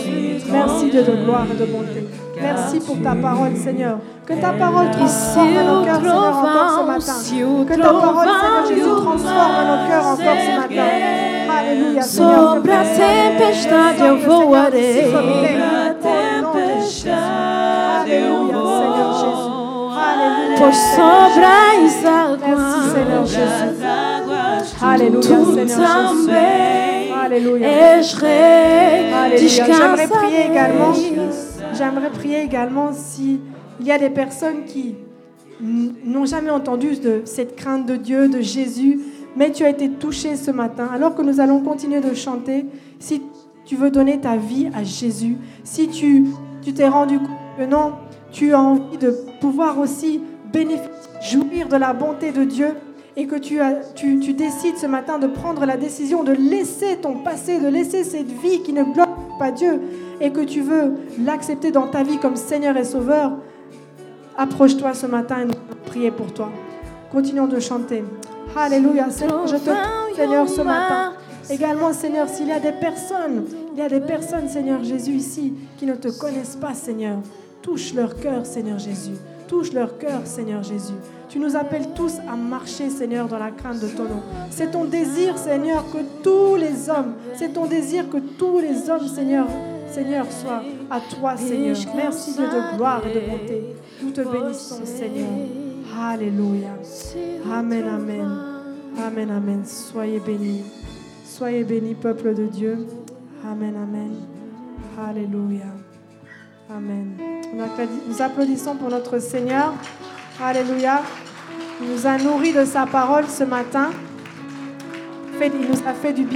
Merci de, de gloire et de bonté. Merci pour ta parole, Seigneur. Que ta parole transforme nos cœurs, Seigneur, encore ce matin. Que ta parole, Seigneur Jésus, transforme nos cœurs encore ce matin. Alléluia, Seigneur. Sobre a tempestade eu voarei. Por sobre as águas. Seigneur Jésus. Alléluia, Seigneur Jésus. Alléluia. Alléluia. J'aimerais prier également. J'aimerais prier également si il y a des personnes qui n'ont jamais entendu cette crainte de Dieu, de Jésus, mais tu as été touché ce matin. Alors que nous allons continuer de chanter, si tu veux donner ta vie à Jésus, si tu tu t'es rendu compte que non, tu as envie de pouvoir aussi bénéficier, jouir de la bonté de Dieu et que tu, as, tu, tu décides ce matin de prendre la décision de laisser ton passé, de laisser cette vie qui ne glorifie pas Dieu et que tu veux l'accepter dans ta vie comme Seigneur et Sauveur, approche-toi ce matin et nous prier pour toi. Continuons de chanter. Alléluia. Seigneur, je te Seigneur, ce matin. Également, Seigneur, s'il y a des personnes, il y a des personnes, Seigneur Jésus, ici, qui ne te connaissent pas, Seigneur, touche leur cœur, Seigneur Jésus. Touche leur cœur, Seigneur Jésus. Tu nous appelles tous à marcher, Seigneur, dans la crainte de ton nom. C'est ton désir, Seigneur, que tous les hommes, c'est ton désir que tous les hommes, Seigneur, Seigneur, soient à toi, Seigneur. Merci Dieu de gloire et de bonté. Nous te bénissons, Seigneur. Alléluia. Amen, amen. Amen, amen. Soyez bénis. Soyez bénis, peuple de Dieu. Amen, amen. Alléluia. Amen. Nous applaudissons pour notre Seigneur. Alléluia. Il nous a nourris de sa parole ce matin. Il nous a fait du bien.